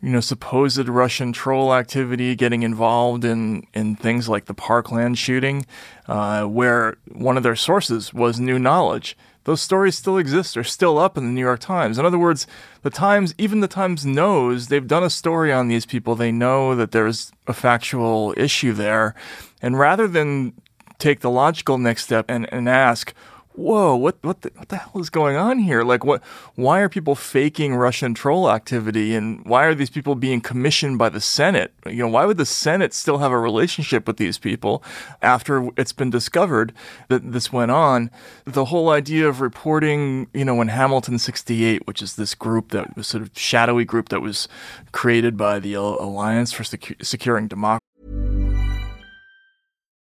you know supposed Russian troll activity getting involved in in things like the Parkland shooting, uh, where one of their sources was New Knowledge. Those stories still exist. They're still up in the New York Times. In other words, the Times, even the Times knows they've done a story on these people. They know that there's a factual issue there. And rather than take the logical next step and, and ask, whoa, what what the, what the hell is going on here? Like, what? Why are people faking Russian troll activity, and why are these people being commissioned by the Senate? You know, why would the Senate still have a relationship with these people after it's been discovered that this went on? The whole idea of reporting, you know, when Hamilton 68, which is this group that was sort of shadowy group that was created by the Alliance for Secu- Securing Democracy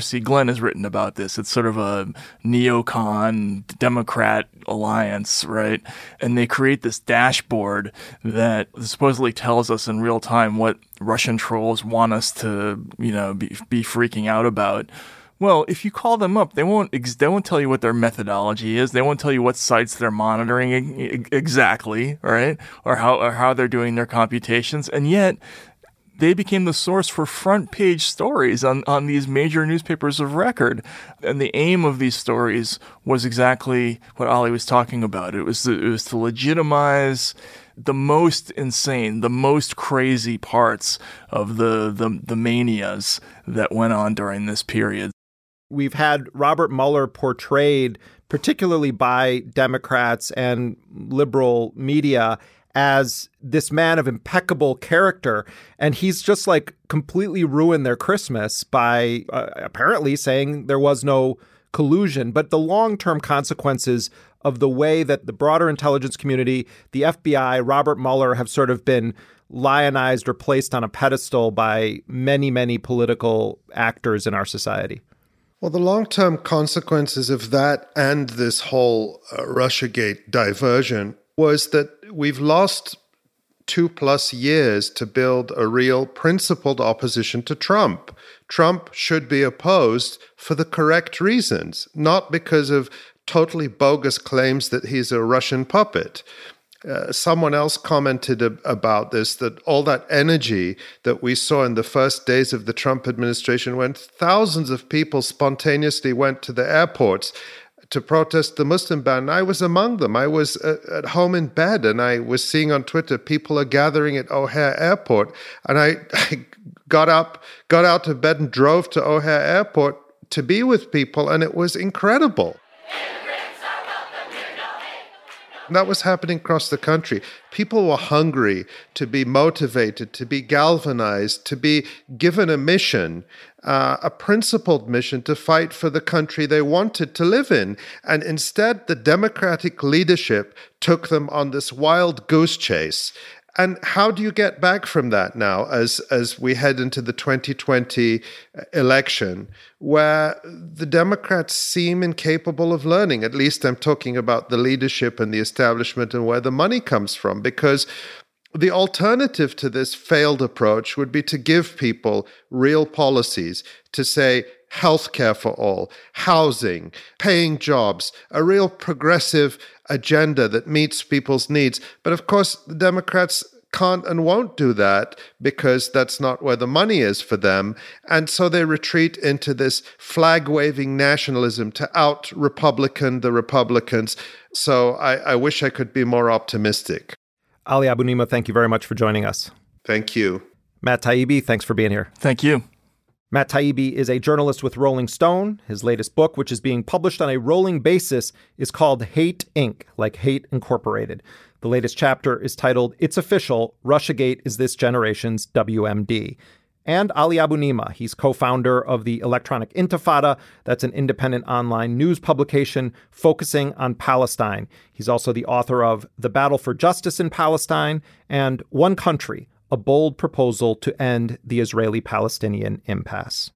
See, Glenn has written about this. It's sort of a neocon Democrat alliance, right? And they create this dashboard that supposedly tells us in real time what Russian trolls want us to, you know, be, be freaking out about. Well, if you call them up, they won't they won't tell you what their methodology is. They won't tell you what sites they're monitoring exactly, right? Or how or how they're doing their computations. And yet, they became the source for front page stories on, on these major newspapers of record. And the aim of these stories was exactly what Ali was talking about. It was it was to legitimize the most insane, the most crazy parts of the, the, the manias that went on during this period we've had Robert Mueller portrayed, particularly by Democrats and liberal media, as this man of impeccable character. And he's just like completely ruined their Christmas by uh, apparently saying there was no collusion. But the long term consequences of the way that the broader intelligence community, the FBI, Robert Mueller have sort of been lionized or placed on a pedestal by many, many political actors in our society. Well, the long term consequences of that and this whole uh, Russiagate diversion was that we've lost two plus years to build a real principled opposition to Trump. Trump should be opposed for the correct reasons, not because of totally bogus claims that he's a Russian puppet. Uh, someone else commented ab- about this that all that energy that we saw in the first days of the Trump administration, when thousands of people spontaneously went to the airports to protest the Muslim ban, I was among them. I was uh, at home in bed and I was seeing on Twitter people are gathering at O'Hare Airport. And I, *laughs* I got up, got out of bed and drove to O'Hare Airport to be with people, and it was incredible. That was happening across the country. People were hungry to be motivated, to be galvanized, to be given a mission, uh, a principled mission to fight for the country they wanted to live in. And instead, the Democratic leadership took them on this wild goose chase. And how do you get back from that now as, as we head into the 2020 election, where the Democrats seem incapable of learning? At least I'm talking about the leadership and the establishment and where the money comes from, because the alternative to this failed approach would be to give people real policies to say, healthcare for all, housing, paying jobs, a real progressive agenda that meets people's needs. But of course, the Democrats can't and won't do that because that's not where the money is for them. And so they retreat into this flag waving nationalism to out Republican the Republicans. So I, I, wish I could be more optimistic. Ali Abunimah, thank you very much for joining us. Thank you. Matt Taibbi, thanks for being here. Thank you. Matt Taibbi is a journalist with Rolling Stone. His latest book, which is being published on a rolling basis, is called Hate Inc., like Hate Incorporated. The latest chapter is titled It's Official Russiagate is This Generation's WMD. And Ali Abunimah, he's co founder of the Electronic Intifada. That's an independent online news publication focusing on Palestine. He's also the author of The Battle for Justice in Palestine and One Country a bold proposal to end the Israeli Palestinian impasse.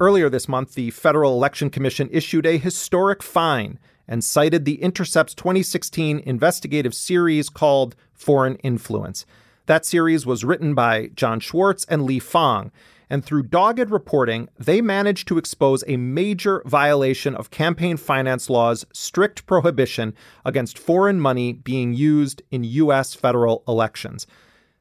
Earlier this month, the Federal Election Commission issued a historic fine and cited the Intercept's 2016 investigative series called Foreign Influence. That series was written by Jon Schwarz and Lee Fang, and through dogged reporting, they managed to expose a major violation of campaign finance law's strict prohibition against foreign money being used in U.S. federal elections.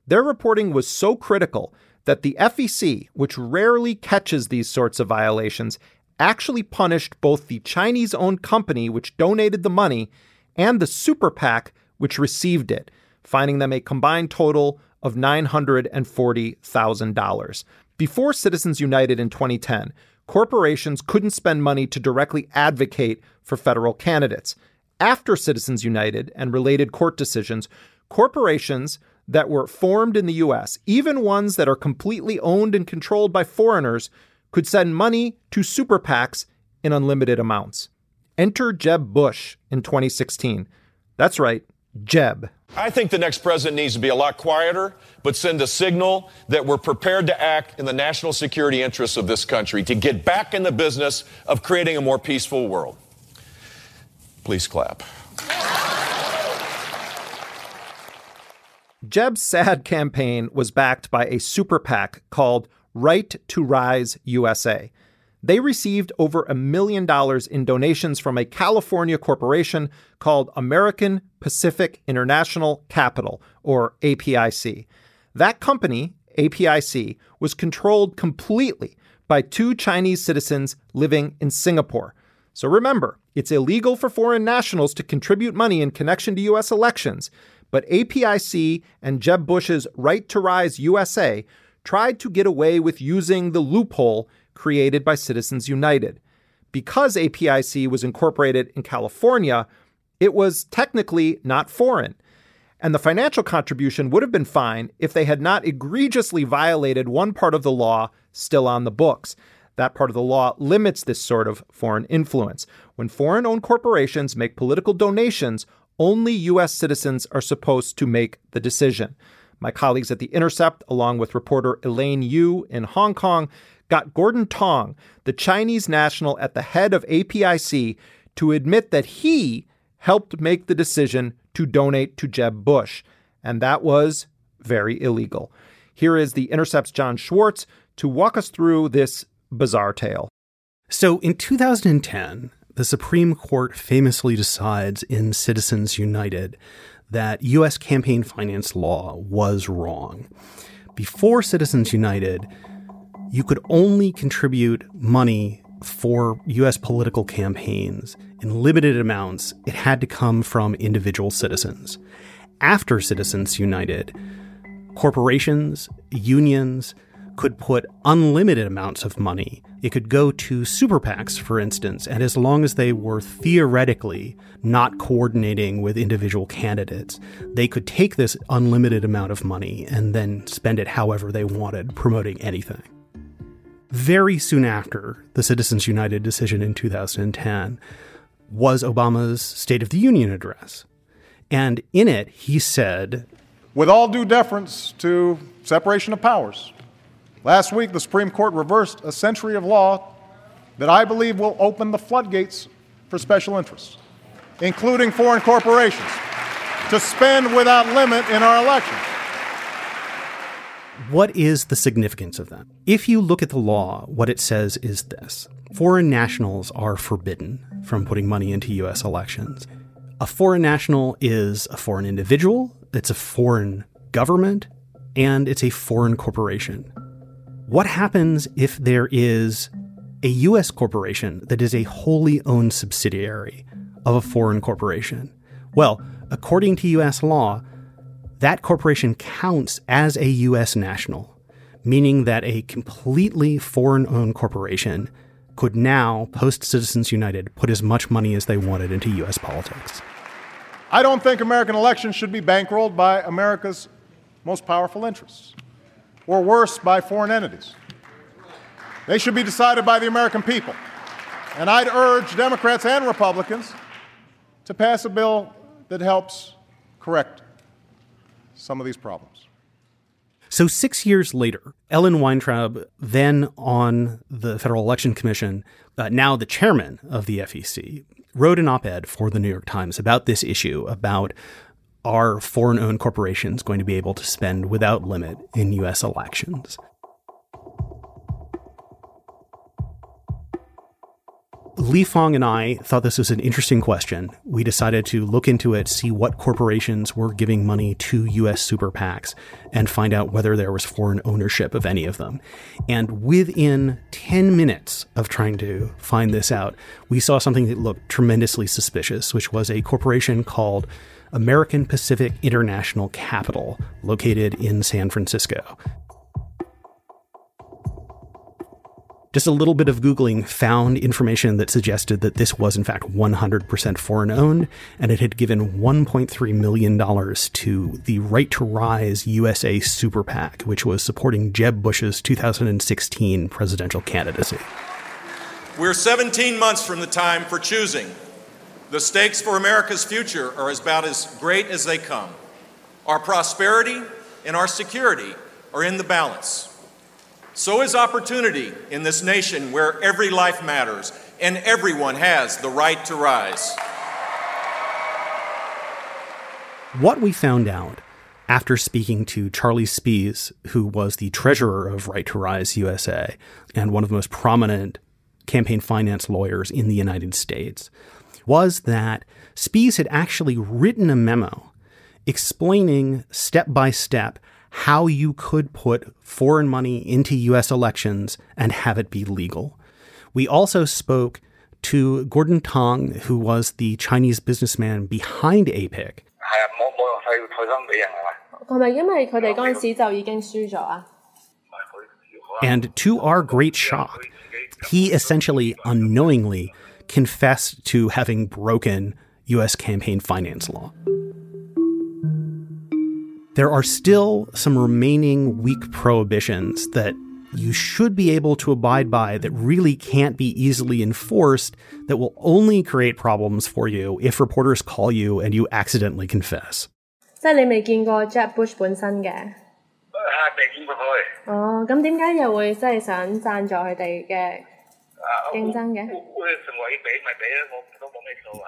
Their reporting was so critical that the FEC, which rarely catches these sorts of violations, actually punished both the Chinese owned company, which donated the money, and the super PAC, which received it, finding them a combined total of $940,000. Before Citizens United in 2010, corporations couldn't spend money to directly advocate for federal candidates. After Citizens United and related court decisions, corporations that were formed in the US, even ones that are completely owned and controlled by foreigners, could send money to super PACs in unlimited amounts. Enter Jeb Bush in 2016. That's right, Jeb. I think the next president needs to be a lot quieter, but send a signal that we're prepared to act in the national security interests of this country to get back in the business of creating a more peaceful world. Please clap. Jeb's sad campaign was backed by a super PAC called Right to Rise USA. They received over a million dollars in donations from a California corporation called American Pacific International Capital, or APIC. That company, APIC, was controlled completely by two Chinese citizens living in Singapore. So remember, it's illegal for foreign nationals to contribute money in connection to U.S. elections, but APIC and Jeb Bush's Right to Rise USA tried to get away with using the loophole created by Citizens United. Because APIC was incorporated in California, it was technically not foreign. And the financial contribution would have been fine if they had not egregiously violated one part of the law still on the books. That part of the law limits this sort of foreign influence. When foreign owned corporations make political donations, only U.S. citizens are supposed to make the decision. My colleagues at The Intercept, along with reporter Elaine Yu in Hong Kong, got Gordon Tang, the Chinese national at the head of APIC, to admit that he helped make the decision to donate to Jeb Bush. And that was very illegal. Here is The Intercept's Jon Schwarz to walk us through this bizarre tale. So in 2010, the Supreme Court famously decides in Citizens United that U.S. campaign finance law was wrong. Before Citizens United, you could only contribute money for U.S. political campaigns in limited amounts. It had to come from individual citizens. After Citizens United, corporations, unions, could put unlimited amounts of money. It could go to super PACs, for instance, and as long as they were theoretically not coordinating with individual candidates, they could take this unlimited amount of money and then spend it however they wanted, promoting anything. Very soon after the Citizens United decision in 2010 was Obama's State of the Union address. And in it, he said, With all due deference to separation of powers, Last week, the Supreme Court reversed a century of law that I believe will open the floodgates for special interests, including foreign corporations, to spend without limit in our elections. What is the significance of that? If you look at the law, what it says is this foreign nationals are forbidden from putting money into U.S. elections. A foreign national is a foreign individual, it's a foreign government, and it's a foreign corporation. What happens if there is a U.S. corporation that is a wholly owned subsidiary of a foreign corporation? Well, according to U.S. law, that corporation counts as a U.S. national, meaning that a completely foreign owned corporation could now, post Citizens United, put as much money as they wanted into U.S. politics. I don't think American elections should be bankrolled by America's most powerful interests or worse, by foreign entities. They should be decided by the American people. And I'd urge Democrats and Republicans to pass a bill that helps correct some of these problems. So, six years later, Ellen Weintraub, then on the Federal Election Commission, uh, now the chairman of the FEC, wrote an op ed for the New York Times about this issue about are foreign owned corporations going to be able to spend without limit in U.S. elections? Lee Fang and I thought this was an interesting question. We decided to look into it, see what corporations were giving money to US super PACs, and find out whether there was foreign ownership of any of them. And within 10 minutes of trying to find this out, we saw something that looked tremendously suspicious, which was a corporation called American Pacific International Capital, located in San Francisco. Just a little bit of Googling found information that suggested that this was, in fact, 100% foreign owned, and it had given $1.3 million to the Right to Rise USA Super PAC, which was supporting Jeb Bush's 2016 presidential candidacy. We're 17 months from the time for choosing the stakes for America's future are about as great as they come. Our prosperity and our security are in the balance. So is opportunity in this nation where every life matters and everyone has the right to rise. What we found out after speaking to Charlie Spies, who was the treasurer of Right to Rise USA and one of the most prominent campaign finance lawyers in the United States, was that Spies had actually written a memo explaining step by step how you could put foreign money into US elections and have it be legal. We also spoke to Gordon Tang, who was the Chinese businessman behind APIC. And to our great shock, he essentially unknowingly confessed to having broken U.S. campaign finance law. There are still some remaining weak prohibitions that you should be able to abide by that really can't be easily enforced, that will only create problems for you if reporters call you and you accidentally confess. 即系你未见过 Jeb Bush 本身嘅。系未见过佢。哦，咁点解又会即系想赞助佢哋嘅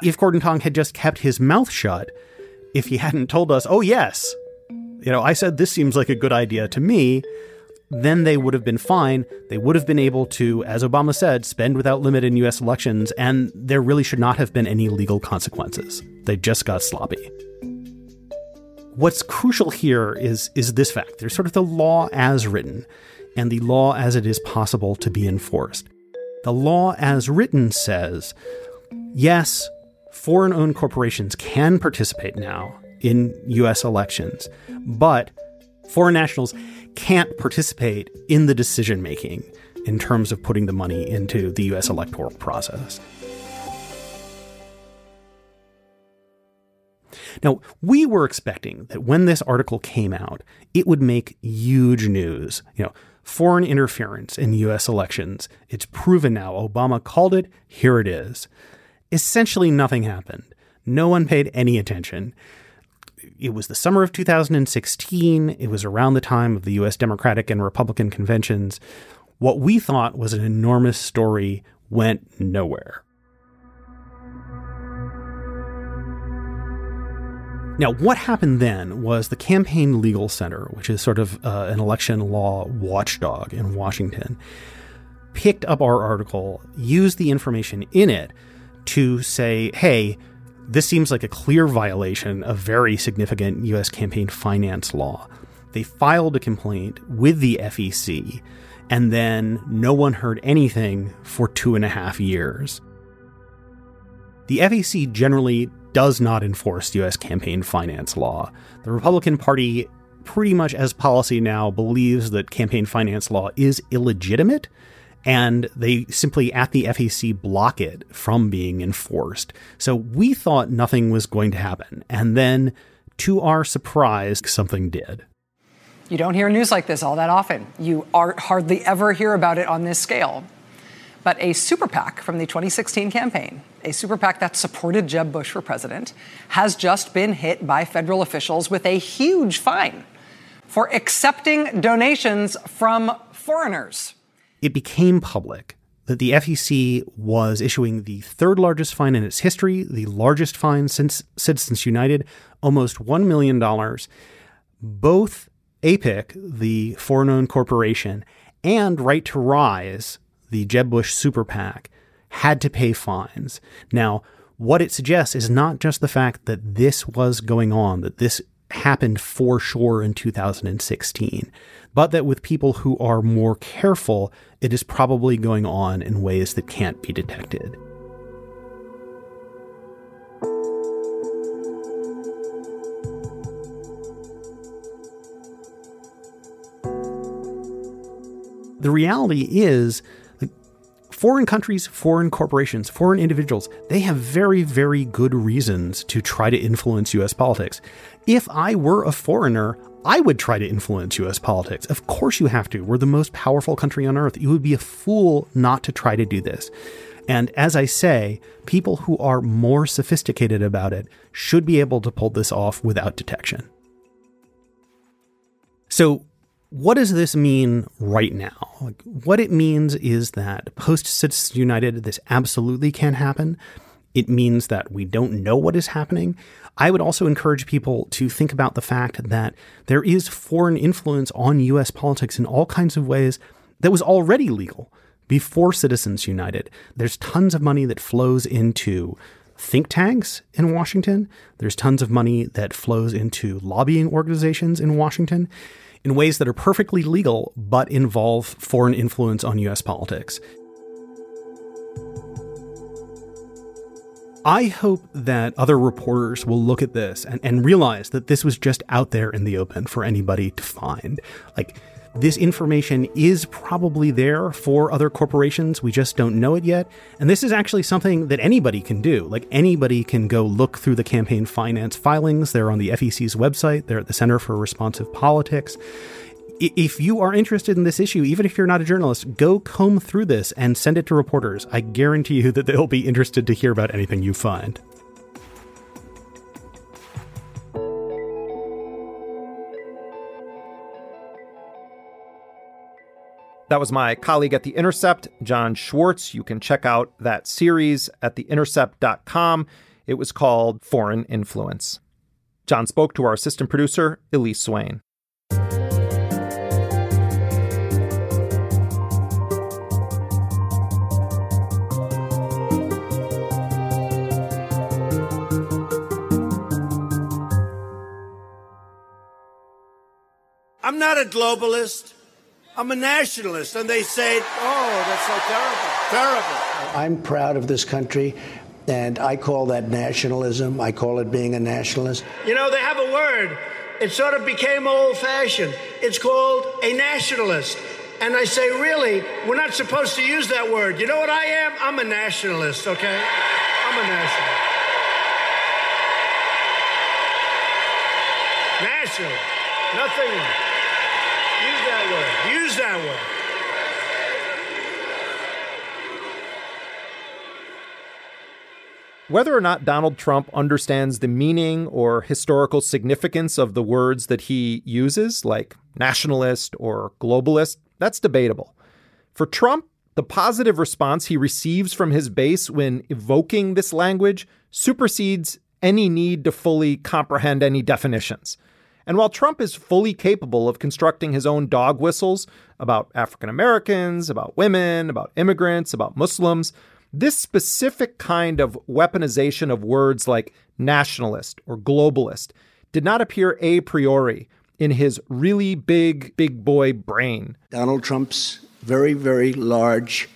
if Gordon Tang had just kept his mouth shut, if he hadn't told us, oh yes, you know, I said this seems like a good idea to me, then they would have been fine. They would have been able to, as Obama said, spend without limit in U.S. elections, and there really should not have been any legal consequences. They just got sloppy. What's crucial here is is this fact: there's sort of the law as written, and the law as it is possible to be enforced. The law as written says yes, foreign owned corporations can participate now in US elections, but foreign nationals can't participate in the decision making in terms of putting the money into the US electoral process. Now, we were expecting that when this article came out, it would make huge news. You know, foreign interference in US elections. It's proven now. Obama called it. Here it is. Essentially, nothing happened. No one paid any attention. It was the summer of 2016. It was around the time of the US Democratic and Republican conventions. What we thought was an enormous story went nowhere. Now, what happened then was the Campaign Legal Center, which is sort of uh, an election law watchdog in Washington, picked up our article, used the information in it to say, hey, this seems like a clear violation of very significant U.S. campaign finance law. They filed a complaint with the FEC, and then no one heard anything for two and a half years. The FEC generally does not enforce U.S. campaign finance law. The Republican Party, pretty much as policy now, believes that campaign finance law is illegitimate, and they simply at the FEC block it from being enforced. So we thought nothing was going to happen. And then, to our surprise, something did. You don't hear news like this all that often. You hardly ever hear about it on this scale. But a super PAC from the 2016 campaign, a super PAC that supported Jeb Bush for president, has just been hit by federal officials with a huge fine for accepting donations from foreigners. It became public that the FEC was issuing the third largest fine in its history, the largest fine since Citizens United, almost $1 million. Both APIC, the foreign owned corporation, and Right to Rise, the Jeb Bush super PAC, had to pay fines. Now, what it suggests is not just the fact that this was going on, that this happened for sure in 2016, but that with people who are more careful, it is probably going on in ways that can't be detected. The reality is foreign countries, foreign corporations, foreign individuals, they have very, very good reasons to try to influence US politics. If I were a foreigner, I would try to influence US politics. Of course, you have to. We're the most powerful country on earth. You would be a fool not to try to do this. And as I say, people who are more sophisticated about it should be able to pull this off without detection. So, what does this mean right now? What it means is that post Citizens United, this absolutely can happen. It means that we don't know what is happening. I would also encourage people to think about the fact that there is foreign influence on US politics in all kinds of ways that was already legal before Citizens United. There's tons of money that flows into think tanks in Washington. There's tons of money that flows into lobbying organizations in Washington in ways that are perfectly legal but involve foreign influence on US politics. I hope that other reporters will look at this and, and realize that this was just out there in the open for anybody to find. Like, this information is probably there for other corporations. We just don't know it yet. And this is actually something that anybody can do. Like anybody can go look through the campaign finance filings. They're on the FEC's website, they're at the Center for Responsive Politics. If you are interested in this issue, even if you're not a journalist, go comb through this and send it to reporters. I guarantee you that they'll be interested to hear about anything you find. That was my colleague at The Intercept, Jon Schwarz. You can check out that series at theintercept.com. It was called Foreign Influence. Jon spoke to our assistant producer, Elise Swain. I'm not a globalist. I'm a nationalist. And they say, oh, that's so terrible. Terrible. I'm proud of this country. And I call that nationalism. I call it being a nationalist. You know, they have a word. It sort of became old fashioned. It's called a nationalist. And I say, really, we're not supposed to use that word. You know what I am? I'm a nationalist, okay? I'm a nationalist. National. Nothing that word. Use that word. Whether or not Donald Trump understands the meaning or historical significance of the words that he uses, like nationalist or globalist, that's debatable. For Trump, the positive response he receives from his base when evoking this language supersedes any need to fully comprehend any definitions. And while Trump is fully capable of constructing his own dog whistles about African Americans, about women, about immigrants, about Muslims, this specific kind of weaponization of words like nationalist or globalist did not appear a priori in his really big, big boy brain. Donald Trump's very, very large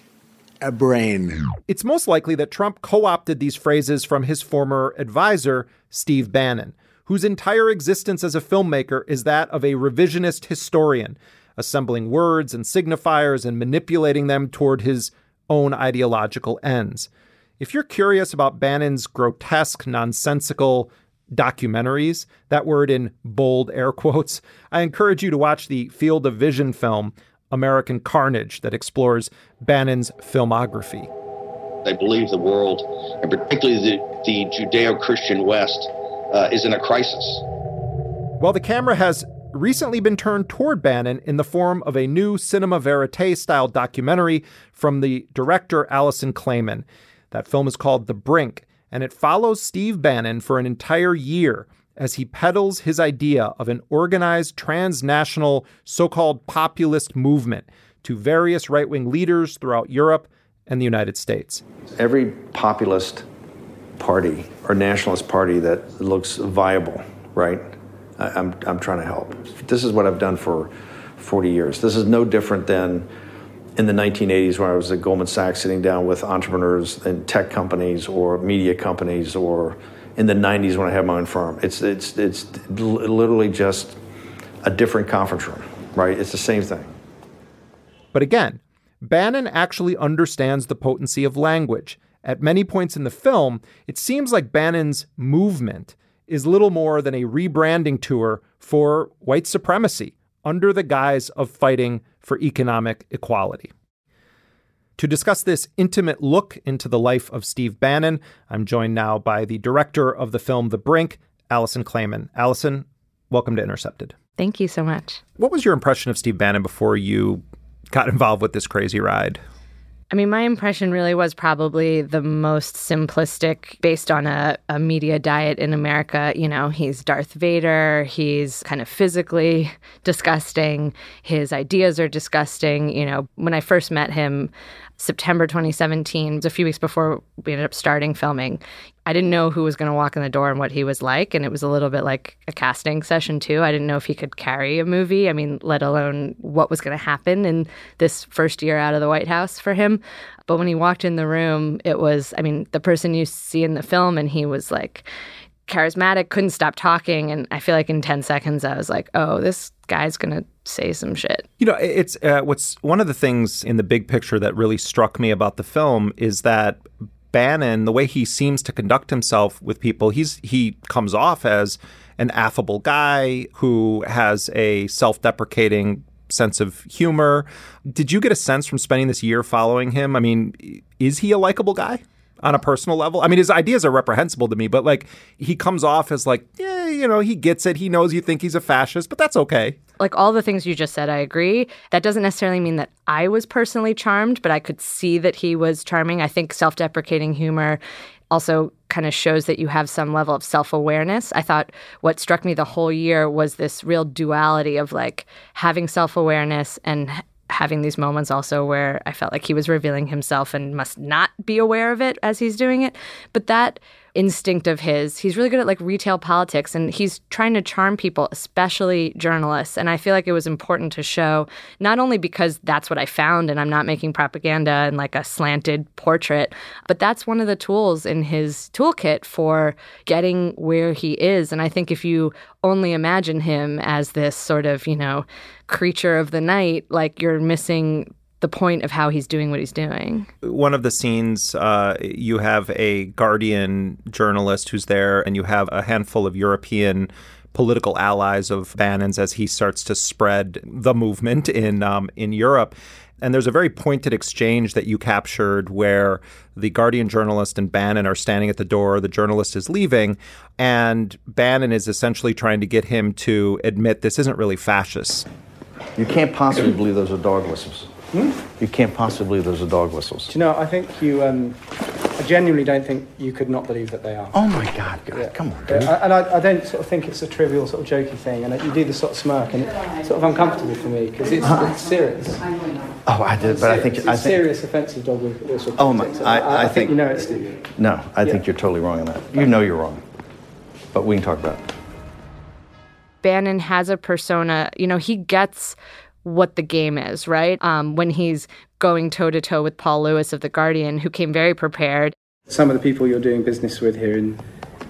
a brain. It's most likely that Trump co opted these phrases from his former advisor, Steve Bannon, whose entire existence as a filmmaker is that of a revisionist historian, assembling words and signifiers and manipulating them toward his own ideological ends. If you're curious about Bannon's grotesque, nonsensical documentaries, that word in bold air quotes, I encourage you to watch the Field of Vision film, American Carnage, that explores Bannon's filmography. I believe the world, and particularly the, the Judeo Christian West, uh, is in a crisis. While the camera has recently been turned toward Bannon in the form of a new cinema verite style documentary from the director Alison Klayman. That film is called The Brink, and it follows Steve Bannon for an entire year as he peddles his idea of an organized transnational so called populist movement to various right wing leaders throughout Europe and the United States. Every populist party or nationalist party that looks viable, right? I, I'm, I'm trying to help. This is what I've done for 40 years. This is no different than in the 1980s when I was at Goldman Sachs sitting down with entrepreneurs in tech companies or media companies or in the 90s when I had my own firm. It's, it's, it's literally just a different conference room, right? It's the same thing. But again, Bannon actually understands the potency of language at many points in the film, it seems like Bannon's movement is little more than a rebranding tour for white supremacy under the guise of fighting for economic equality. To discuss this intimate look into the life of Steve Bannon, I'm joined now by the director of the film The Brink, Alison Klayman. Alison, welcome to Intercepted. Thank you so much. What was your impression of Steve Bannon before you got involved with this crazy ride? I mean, my impression really was probably the most simplistic based on a, a media diet in America. You know, he's Darth Vader, he's kind of physically disgusting, his ideas are disgusting. You know, when I first met him, September 2017, a few weeks before we ended up starting filming, I didn't know who was going to walk in the door and what he was like. And it was a little bit like a casting session, too. I didn't know if he could carry a movie. I mean, let alone what was going to happen in this first year out of the White House for him. But when he walked in the room, it was, I mean, the person you see in the film, and he was like, charismatic, couldn't stop talking. And I feel like in 10 seconds, I was like, oh, this guy's going to say some shit. You know, it's uh, what's one of the things in the big picture that really struck me about the film is that Bannon, the way he seems to conduct himself with people, he's he comes off as an affable guy who has a self-deprecating sense of humor. Did you get a sense from spending this year following him? I mean, is he a likable guy? On a personal level. I mean, his ideas are reprehensible to me, but like he comes off as like, yeah, you know, he gets it. He knows you think he's a fascist, but that's okay. Like all the things you just said, I agree. That doesn't necessarily mean that I was personally charmed, but I could see that he was charming. I think self deprecating humor also kind of shows that you have some level of self awareness. I thought what struck me the whole year was this real duality of like having self awareness and having these moments also where I felt like he was revealing himself and must not be aware of it as he's doing it. But that instinct of his, he's really good at like retail politics and he's trying to charm people, especially journalists. And I feel like it was important to show not only because that's what I found and I'm not making propaganda and like a slanted portrait, but that's one of the tools in his toolkit for getting where he is. And I think if you only imagine him as this sort of, you know, creature of the night, like you're missing the point of how he's doing what he's doing. One of the scenes, uh, you have a Guardian journalist who's there, and you have a handful of European political allies of Bannon's as he starts to spread the movement in um, in Europe. And there's a very pointed exchange that you captured where the Guardian journalist and Bannon are standing at the door. The journalist is leaving, and Bannon is essentially trying to get him to admit this isn't really fascist. You can't possibly believe those are dog whistles. Hmm? You can't possibly believe those are dog whistles. Do you know, I think you, um, I genuinely don't think you could not believe that they are. Oh my God, God yeah. come on, dude. and I, I, don't sort of think it's a trivial sort of jokey thing, and you do the sort of smirk, and it's sort of uncomfortable for me because it's, uh-huh. it's, serious. Oh, I did, but I think it's I think, serious offensive dog whistle. Oh my, I, I, I, think, think you know it, Steve. No, I yeah. think you're totally wrong on that. You know you're wrong, but we can talk about it. Bannon has a persona, you know, he gets what the game is, right? Um, when he's going toe to toe with Paul Lewis of The Guardian, who came very prepared. Some of the people you're doing business with here in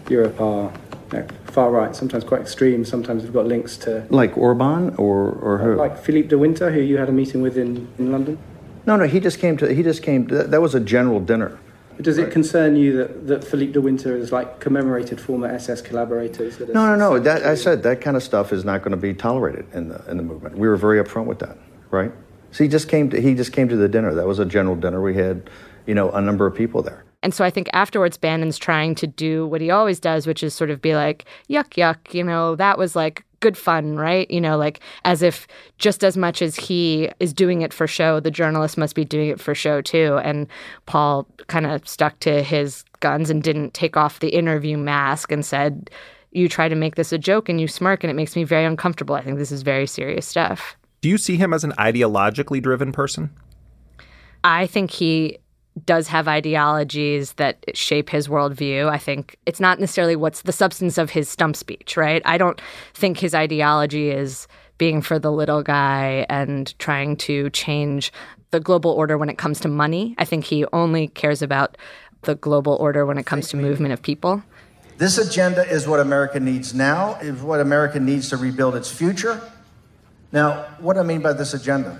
Europe are you know, far right, sometimes quite extreme. Sometimes we've got links to. Like Orban or, or who? Like Filip Dewinter, who you had a meeting with in, in London? No, no, he just came to. He just came. To, that was a general dinner. Does it concern you that, that Filip Dewinter is like commemorated former SS collaborators? no, no, no. That, I said that kind of stuff is not going to be tolerated in the in the movement. We were very upfront with that, right? So he just came to he just came to the dinner. That was a general dinner. We had, you know, a number of people there. And so I think afterwards, Bannon's trying to do what he always does, which is sort of be like, yuck, yuck, you know, that was like good fun, right? You know, like as if just as much as he is doing it for show, the journalist must be doing it for show too. And Paul kind of stuck to his guns and didn't take off the interview mask and said, You try to make this a joke and you smirk, and it makes me very uncomfortable. I think this is very serious stuff. Do you see him as an ideologically driven person? I think he does have ideologies that shape his worldview. I think it's not necessarily what's the substance of his stump speech, right? I don't think his ideology is being for the little guy and trying to change the global order when it comes to money. I think he only cares about the global order when it comes to movement of people. This agenda is what America needs now, is what America needs to rebuild its future. Now, what do I mean by this agenda?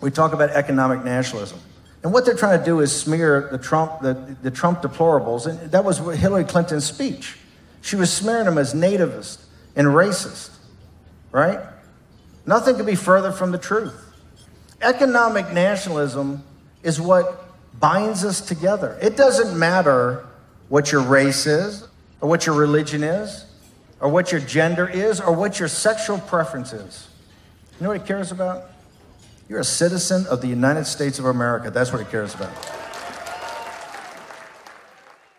We talk about economic nationalism. And what they're trying to do is smear the Trump, the, the Trump deplorables. And that was Hillary Clinton's speech. She was smearing them as nativist and racist, right? Nothing could be further from the truth. Economic nationalism is what binds us together. It doesn't matter what your race is, or what your religion is, or what your gender is, or what your sexual preference is. You know what it cares about? You're a citizen of the United States of America. That's what it cares about.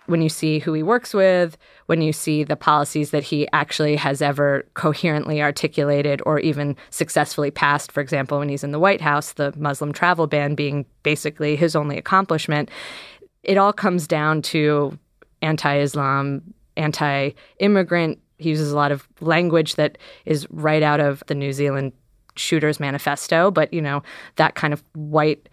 When you see who he works with, when you see the policies that he actually has ever coherently articulated or even successfully passed, for example, when he's in the White House, the Muslim travel ban being basically his only accomplishment, it all comes down to anti Islam, anti immigrant. He uses a lot of language that is right out of the New Zealand Shooters Manifesto, but, you know, that kind of white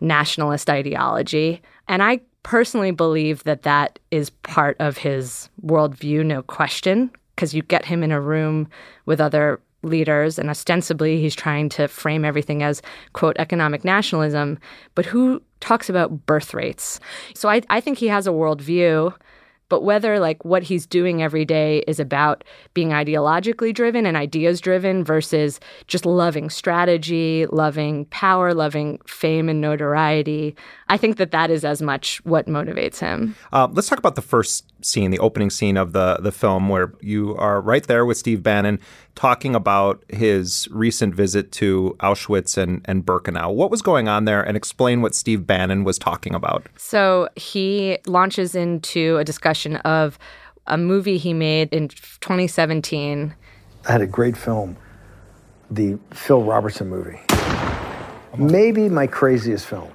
nationalist ideology. And I personally believe that that is part of his worldview, no question, because you get him in a room with other leaders, and ostensibly he's trying to frame everything as, quote, economic nationalism. But who talks about birth rates? So I, I think he has a worldview but whether like what he's doing every day is about being ideologically driven and ideas driven versus just loving strategy, loving power, loving fame and notoriety, I think that that is as much what motivates him. Uh, let's talk about the first scene, the opening scene of the the film, where you are right there with Steve Bannon talking about his recent visit to Auschwitz and, and Birkenau. What was going on there, and explain what Steve Bannon was talking about. So he launches into a discussion of a movie he made in 2017. I had a great film, the Phil Robertson movie. Maybe my craziest film.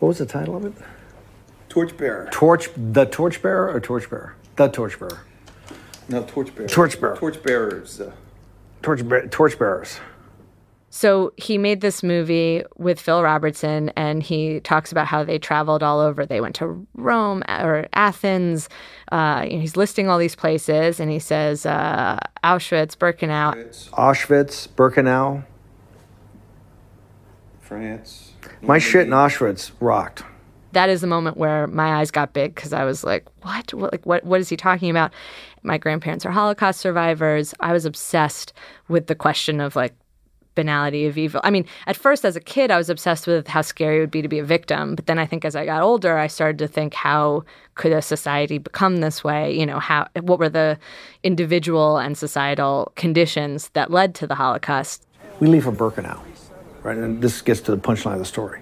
What was the title of it? Torchbearer. Torch, the Torchbearer or Torchbearer? The Torchbearer. No, Torchbearer. Torchbearer. Torchbearers. Uh, Torchbear- Torchbearers. So he made this movie with Phil Robertson, and he talks about how they traveled all over. They went to Rome or Athens. Uh, he's listing all these places, and he says uh, Auschwitz, Birkenau. Auschwitz, Birkenau. France. My shit in Auschwitz rocked. That is the moment where my eyes got big because I was like, "What? what? Like, what? What is he talking about?" My grandparents are Holocaust survivors. I was obsessed with the question of like banality of evil. I mean, at first as a kid, I was obsessed with how scary it would be to be a victim. But then I think as I got older, I started to think, how could a society become this way? You know, how what were the individual and societal conditions that led to the Holocaust? We leave for Birkenau, right? And this gets to the punchline of the story.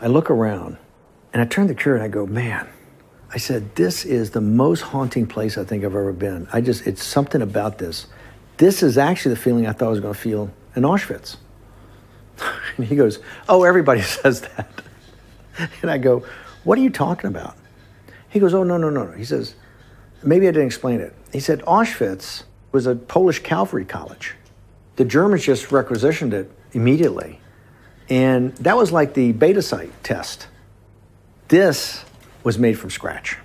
I look around and I turned to Kira and I go, man, I said, this is the most haunting place I think I've ever been. I just, it's something about this. This is actually the feeling I thought I was going to feel in Auschwitz. *laughs* and he goes, oh, everybody *laughs* says that. and I go, what are you talking about? He goes, oh, no, no, no, no. He says, maybe I didn't explain it. He said, Auschwitz was a Polish cavalry college. The Germans just requisitioned it immediately. And that was like the beta site test. This was made from scratch.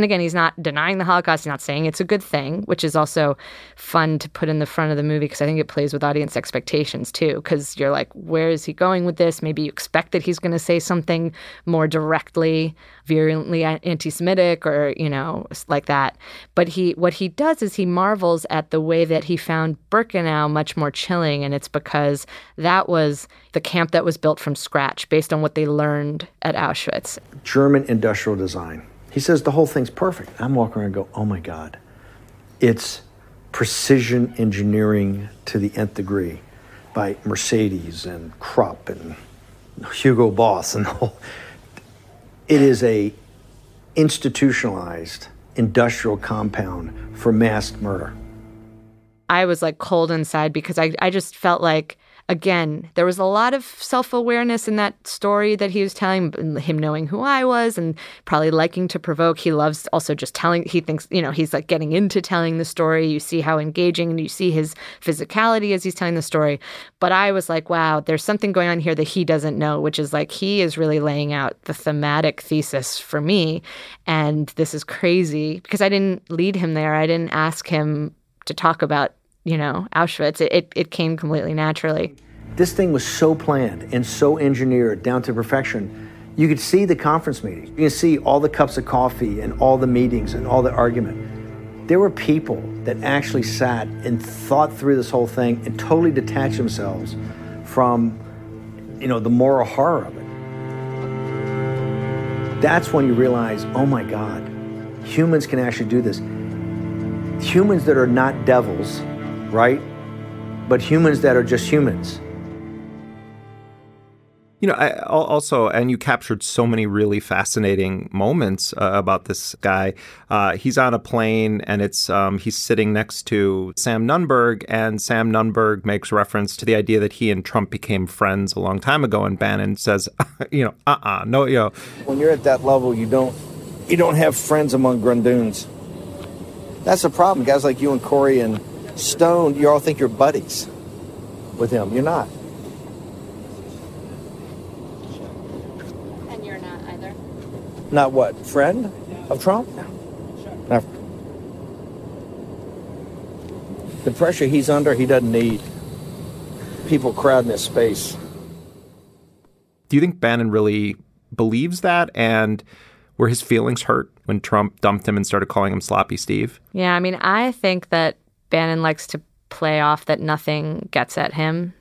And again, he's not denying the Holocaust. He's not saying it's a good thing, which is also fun to put in the front of the movie because I think it plays with audience expectations too. Because you're like, where is he going with this? Maybe you expect that he's going to say something more directly, virulently anti-Semitic, or you know, like that. But he, what he does is he marvels at the way that he found Birkenau much more chilling, and it's because that was the camp that was built from scratch based on what they learned at Auschwitz. German industrial design. He says the whole thing's perfect. I'm walking around and go, oh my God. It's precision engineering to the nth degree by Mercedes and Krupp and Hugo Boss and the whole. *laughs* It is a institutionalized industrial compound for mass murder. I was like cold inside because I, I just felt like again, there was a lot of self awareness in that story that he was telling, him knowing who I was and probably liking to provoke. He loves also just telling, he thinks, you know, he's like getting into telling the story. You see how engaging and you see his physicality as he's telling the story. But I was like, wow, there's something going on here that he doesn't know, which is like he is really laying out the thematic thesis for me. And this is crazy because I didn't lead him there. I didn't ask him to talk about you know, Auschwitz. It, it, it came completely naturally. This thing was so planned and so engineered down to perfection. You could see the conference meetings. You can see all the cups of coffee and all the meetings and all the argument. There were people that actually sat and thought through this whole thing and totally detached themselves from, you know, the moral horror of it. That's when you realize, oh my God, humans can actually do this. Humans that are not devils, right? But humans that are just humans. You know, I also, and you captured so many really fascinating moments uh, about this guy. Uh, he's on a plane, and it's um, he's sitting next to Sam Nunberg, and Sam Nunberg makes reference to the idea that he and Trump became friends a long time ago, and Bannon says, *laughs* you know, uh, uh no, you know, when you're at that level, you don't you don't have friends among Grundoons. That's the problem. Guys like you and Corey and Stone, you all think you're buddies with him. You're not. And you're not either. Not what? Friend of Trump? No. The pressure he's under, he doesn't need. People crowding his space. Do you think Bannon really believes that? And were his feelings hurt when Trump dumped him and started calling him Sloppy Steve? Yeah, I mean, I think that Bannon likes to play off that nothing gets at him.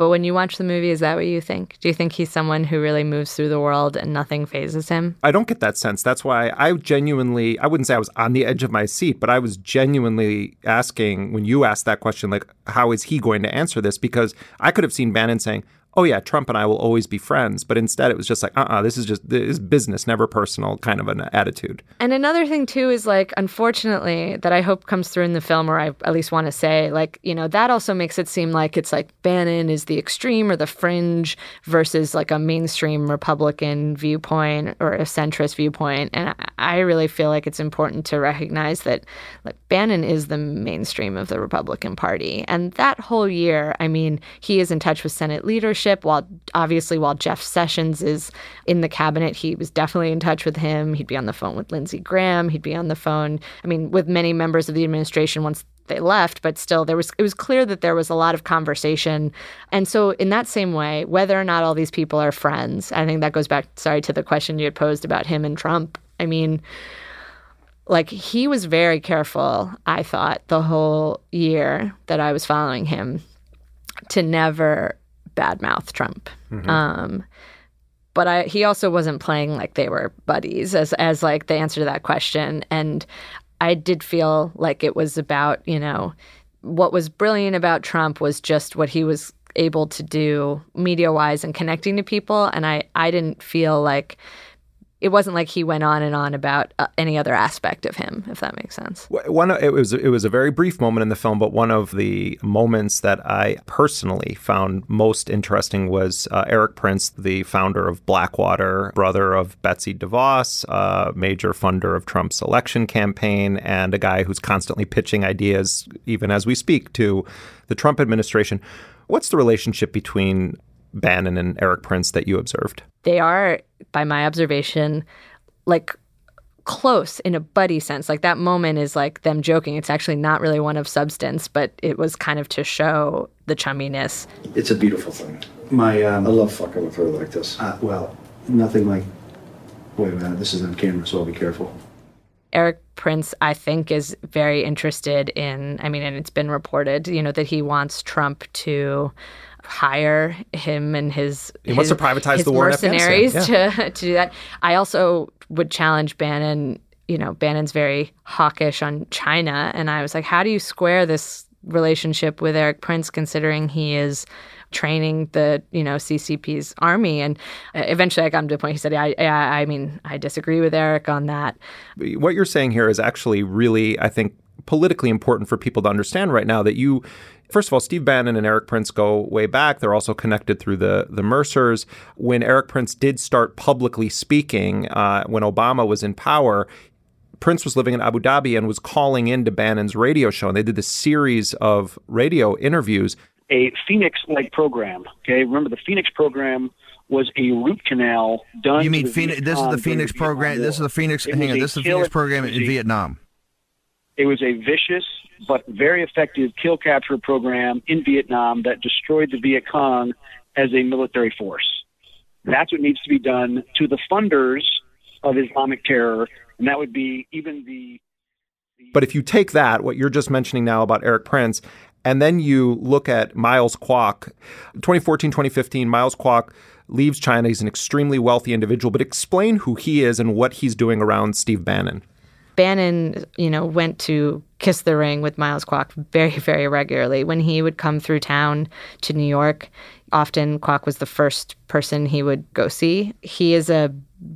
But when you watch the movie, is that what you think? Do you think he's someone who really moves through the world and nothing phases him? I don't get that sense. That's why I genuinely, I wouldn't say I was on the edge of my seat, but I was genuinely asking when you asked that question, like, how is he going to answer this? Because I could have seen Bannon saying, oh yeah, Trump and I will always be friends. But instead, it was just like, uh, uh-uh, uh this is just this is business, never personal, kind of an attitude. And another thing too is like, unfortunately, that I hope comes through in the film, or I at least want to say, like, you know, that also makes it seem like it's like Bannon is the extreme or the fringe versus like a mainstream Republican viewpoint or a centrist viewpoint. And I really feel like it's important to recognize that like Bannon is the mainstream of the Republican Party, and that whole year, I mean, he is in touch with Senate leadership leadership. While obviously, while Jeff Sessions is in the cabinet, he was definitely in touch with him. He'd be on the phone with Lindsey Graham. He'd be on the phone, I mean, with many members of the administration once they left but still there was it was clear that there was a lot of conversation and so in that same way whether or not all these people are friends i think that goes back sorry to the question you had posed about him and trump i mean like he was very careful i thought the whole year that i was following him to never badmouth Trump. Mm-hmm. Um, but I, he also wasn't playing like they were buddies as as like the answer to that question. And I did feel like it was about you know what was brilliant about Trump was just what he was able to do media wise and connecting to people. And I I didn't feel like it wasn't like he went on and on about uh, any other aspect of him, if that makes sense. One, it was it was a very brief moment in the film, but one of the moments that I personally found most interesting was uh, Erik Prince, the founder of Blackwater, brother of Betsy DeVos, uh, major funder of Trump's election campaign, and a guy who's constantly pitching ideas, even as we speak, to the Trump administration. What's the relationship between Bannon and Erik Prince that you observed? They are, by my observation, like close in a buddy sense. Like that moment is like them joking. It's actually not really one of substance, but it was kind of to show the chumminess. It's a beautiful thing. My, um, I love fucking with her like this. Uh, well, nothing like. Wait a minute, this is on camera, so I'll be careful. Erik Prince, I think, is very interested in. I mean, and it's been reported, you know, that he wants Trump to hire him and his he wants to privatize his the war mercenaries yeah. to *laughs* to do that. I also would challenge Bannon. You know, Bannon's very hawkish on China, and I was like, how do you square this relationship with Erik Prince, considering he is training the you know CCP's army. And uh, eventually, I got him to the point. He said, "I, I, I mean, I disagree with Erik on that." What you're saying here is actually really, I think, politically important for people to understand right now that you First of all, Steve Bannon and Erik Prince go way back. They're also connected through the the Mercers. When Erik Prince did start publicly speaking, uh, when Obama was in power, Prince was living in Abu Dhabi and was calling into Bannon's radio show, and they did this series of radio interviews. A Phoenix-like program. Okay, remember the Phoenix program was a root canal done. You mean Phoenix? This is the Phoenix program. This is the Phoenix. hang on, this is the Phoenix program in Vietnam. It was a vicious but very effective kill capture program in Vietnam that destroyed the Viet Cong as a military force. That's what needs to be done to the funders of Islamic terror, and that would be even the. But if you take that, what you're just mentioning now about Erik Prince, and then you look at Miles Kwok, 2014, 2015, Miles Kwok leaves China. He's an extremely wealthy individual, but explain who he is and what he's doing around Steve Bannon. Bannon, you know, went to kiss the ring with Miles Kwok very, very regularly. When he would come through town to New York, often Kwok was the first person he would go see. He is a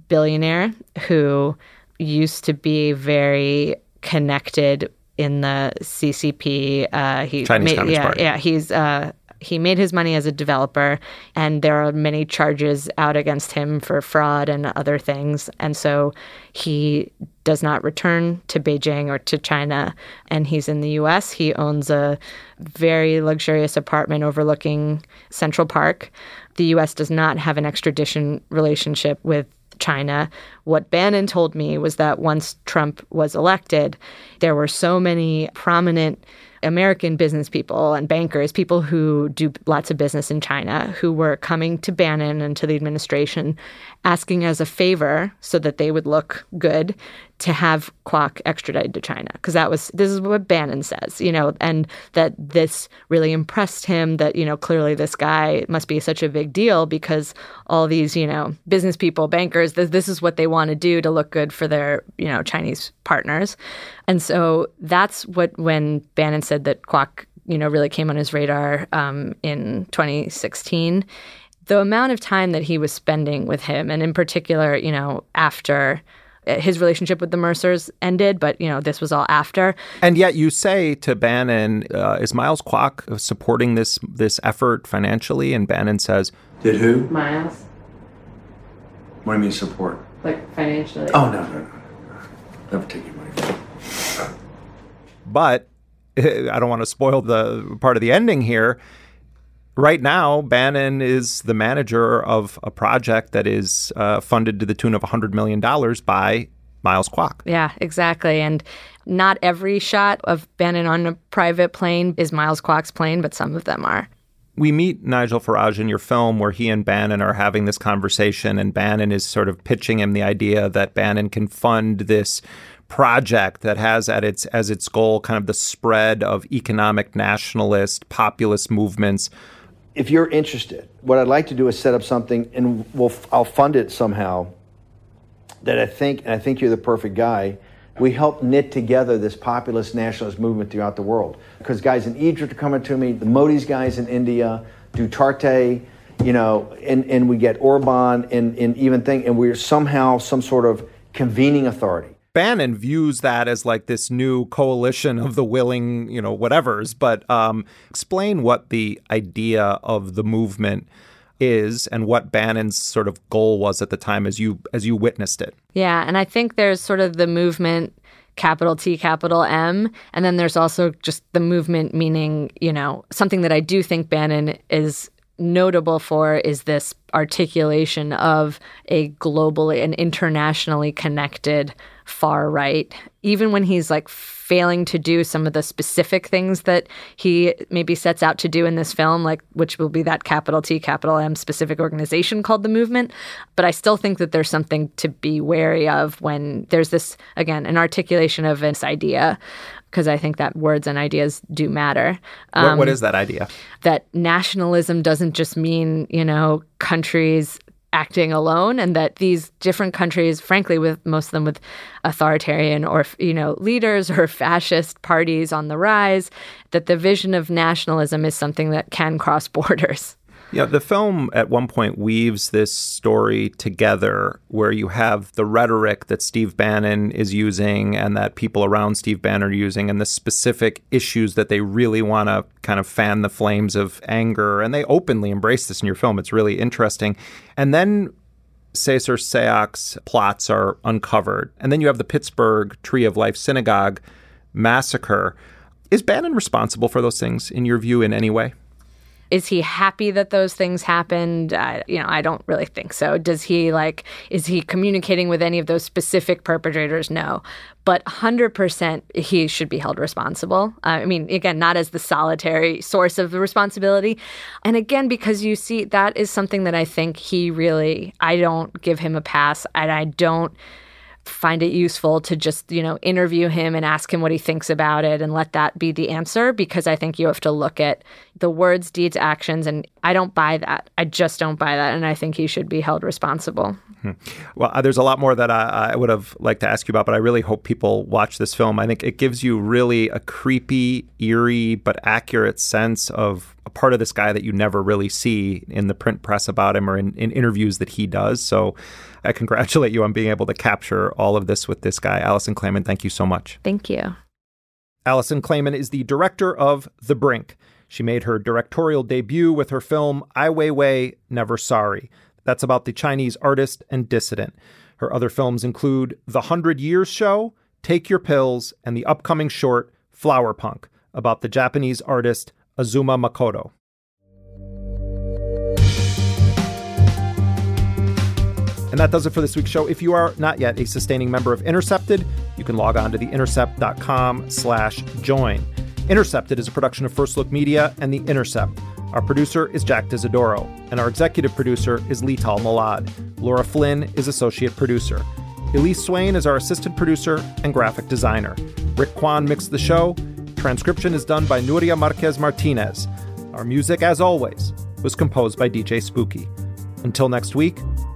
billionaire who used to be very connected in the CCP. Uh, he Chinese Communist yeah, Party. Yeah, he's uh, he made his money as a developer, and there are many charges out against him for fraud and other things. And so he does not return to Beijing or to China, and he's in the US. He owns a very luxurious apartment overlooking Central Park. The US does not have an extradition relationship with China. What Bannon told me was that once Trump was elected, there were so many prominent American business people and bankers, people who do lots of business in China, who were coming to Bannon and to the administration asking as a favor so that they would look good to have Kwok extradited to China. Because that was this is what Bannon says, you know, and that this really impressed him that you know clearly this guy must be such a big deal because all these you know business people, bankers, this, this is what they want to do to look good for their you know Chinese partners, and so that's what when Bannon said that Kwok you know really came on his radar um, in 2016 the amount of time that he was spending with him, and in particular, you know, after his relationship with the Mercers ended, but you know this was all after. And yet, you say to Bannon, uh, "Is Miles Kwok supporting this this effort financially?" And Bannon says, "Did who? Miles. What do you mean support? Like financially? Oh no, no, no, never take your money. But *laughs* I don't want to spoil the part of the ending here right now, Bannon is the manager of a project that is uh, funded to the tune of $100 million by Miles Kwok. Yeah, exactly. And not every shot of Bannon on a private plane is Miles Kwok's plane, but some of them are. We meet Nigel Farage in your film where he and Bannon are having this conversation, and Bannon is sort of pitching him the idea that Bannon can fund this project that has at its as its goal kind of the spread of economic nationalist populist movements if you're interested, what I'd like to do is set up something, and we'll I'll fund it somehow. That I think, and I think you're the perfect guy. We help knit together this populist nationalist movement throughout the world. Because guys in Egypt are coming to me, the Modi's guys in India, Duterte, you know, and, and we get Orban and, and even think, and we're somehow some sort of convening authority. Bannon views that as like this new coalition of the willing, you know, whatevers. But um, explain what the idea of the movement is and what Bannon's sort of goal was at the time as you as you witnessed it. Yeah, and I think there's sort of the movement capital T, capital M. And then there's also just the movement, meaning, you know, something that I do think Bannon is notable for is this articulation of a globally and internationally connected far right, even when he's like failing to do some of the specific things that he maybe sets out to do in this film, like which will be that capital T, capital M specific organization called the movement. But I still think that there's something to be wary of when there's this, again, an articulation of this idea because I think that words and ideas do matter. Um, what, what um, that idea? That nationalism doesn't just mean, you know, countries acting alone and that these different countries frankly with most of them with authoritarian or you know leaders or *laughs* fascist parties on the rise that the vision of nationalism is something that can cross *laughs* borders yeah, the film at one point weaves this story together where you have the rhetoric that Steve Bannon is using and that people around Steve Bannon are using and the specific issues that they really want to kind of fan the flames of anger. And they openly embrace this in your film. It's really interesting. And then Cesar Sayoc's plots are uncovered. And then you have the Pittsburgh Tree of Life Synagogue massacre. Is Bannon responsible for those things, in your view, in any way? Is he happy that those things happened? Uh, you know, I don't really think so. Does he like, is he communicating with any of those specific perpetrators? No. But 100% he should be held responsible. Uh, I mean, again, not as the solitary source of the responsibility. And again, because you see, that is something that I think he really, I don't give him a pass. And I don't find it useful to just, you know, interview him and ask him what he thinks about it and let that be the answer because I think you have to look at the words, deeds, actions. And I don't buy that. I just don't buy that. And I think he should be held responsible. Hmm. Well, uh, there's a lot more that I, I, would have liked to ask you about, but I really hope people watch this film. I think it gives you really a creepy, eerie, but accurate sense of a part of this guy that you never really see in the print press about him or in, in interviews that he does. So I congratulate you on being able to capture all of this with this guy. Alison Klayman, thank you so much. Thank you. Alison Klayman is the director of The Brink. She made her directorial debut with her film Ai Weiwei, Never Sorry. That's about the Chinese artist and dissident. Her other films include The Hundred Years Show, Take Your Pills, and the upcoming short Flower Punk about the Japanese artist Azuma Makoto. And that does it for this week's show. If you are not yet a sustaining member of Intercepted, you can log on to theintercept.com slash join. Intercepted is a production of First Look Media and The Intercept. Our producer is Jack D'Isidoro, and our executive producer is Leital Molad. Laura Flynn is associate producer. Elise Swain is our assistant producer and graphic designer. Rick Kwan mixed the show. Transcription is done by Nuria Marquez Martinez. Our music, as always, was composed by DJ Spooky. Until next week,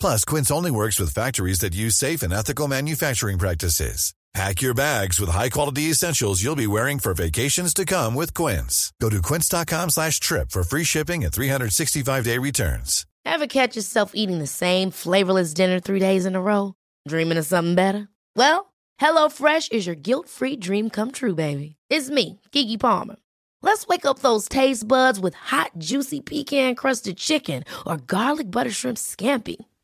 Plus, Quince only works with factories that use safe and ethical manufacturing practices. Pack your bags with high-quality essentials you'll be wearing for vacations to come with Quince. Go to quince.com slash trip for free shipping and 365-day returns. Ever catch yourself eating the same flavorless dinner three days in a row? Dreaming of something better? Well, HelloFresh is your guilt-free dream come true, baby. It's me, Keke Palmer. Let's wake up those taste buds with hot, juicy pecan-crusted chicken or garlic butter shrimp scampi.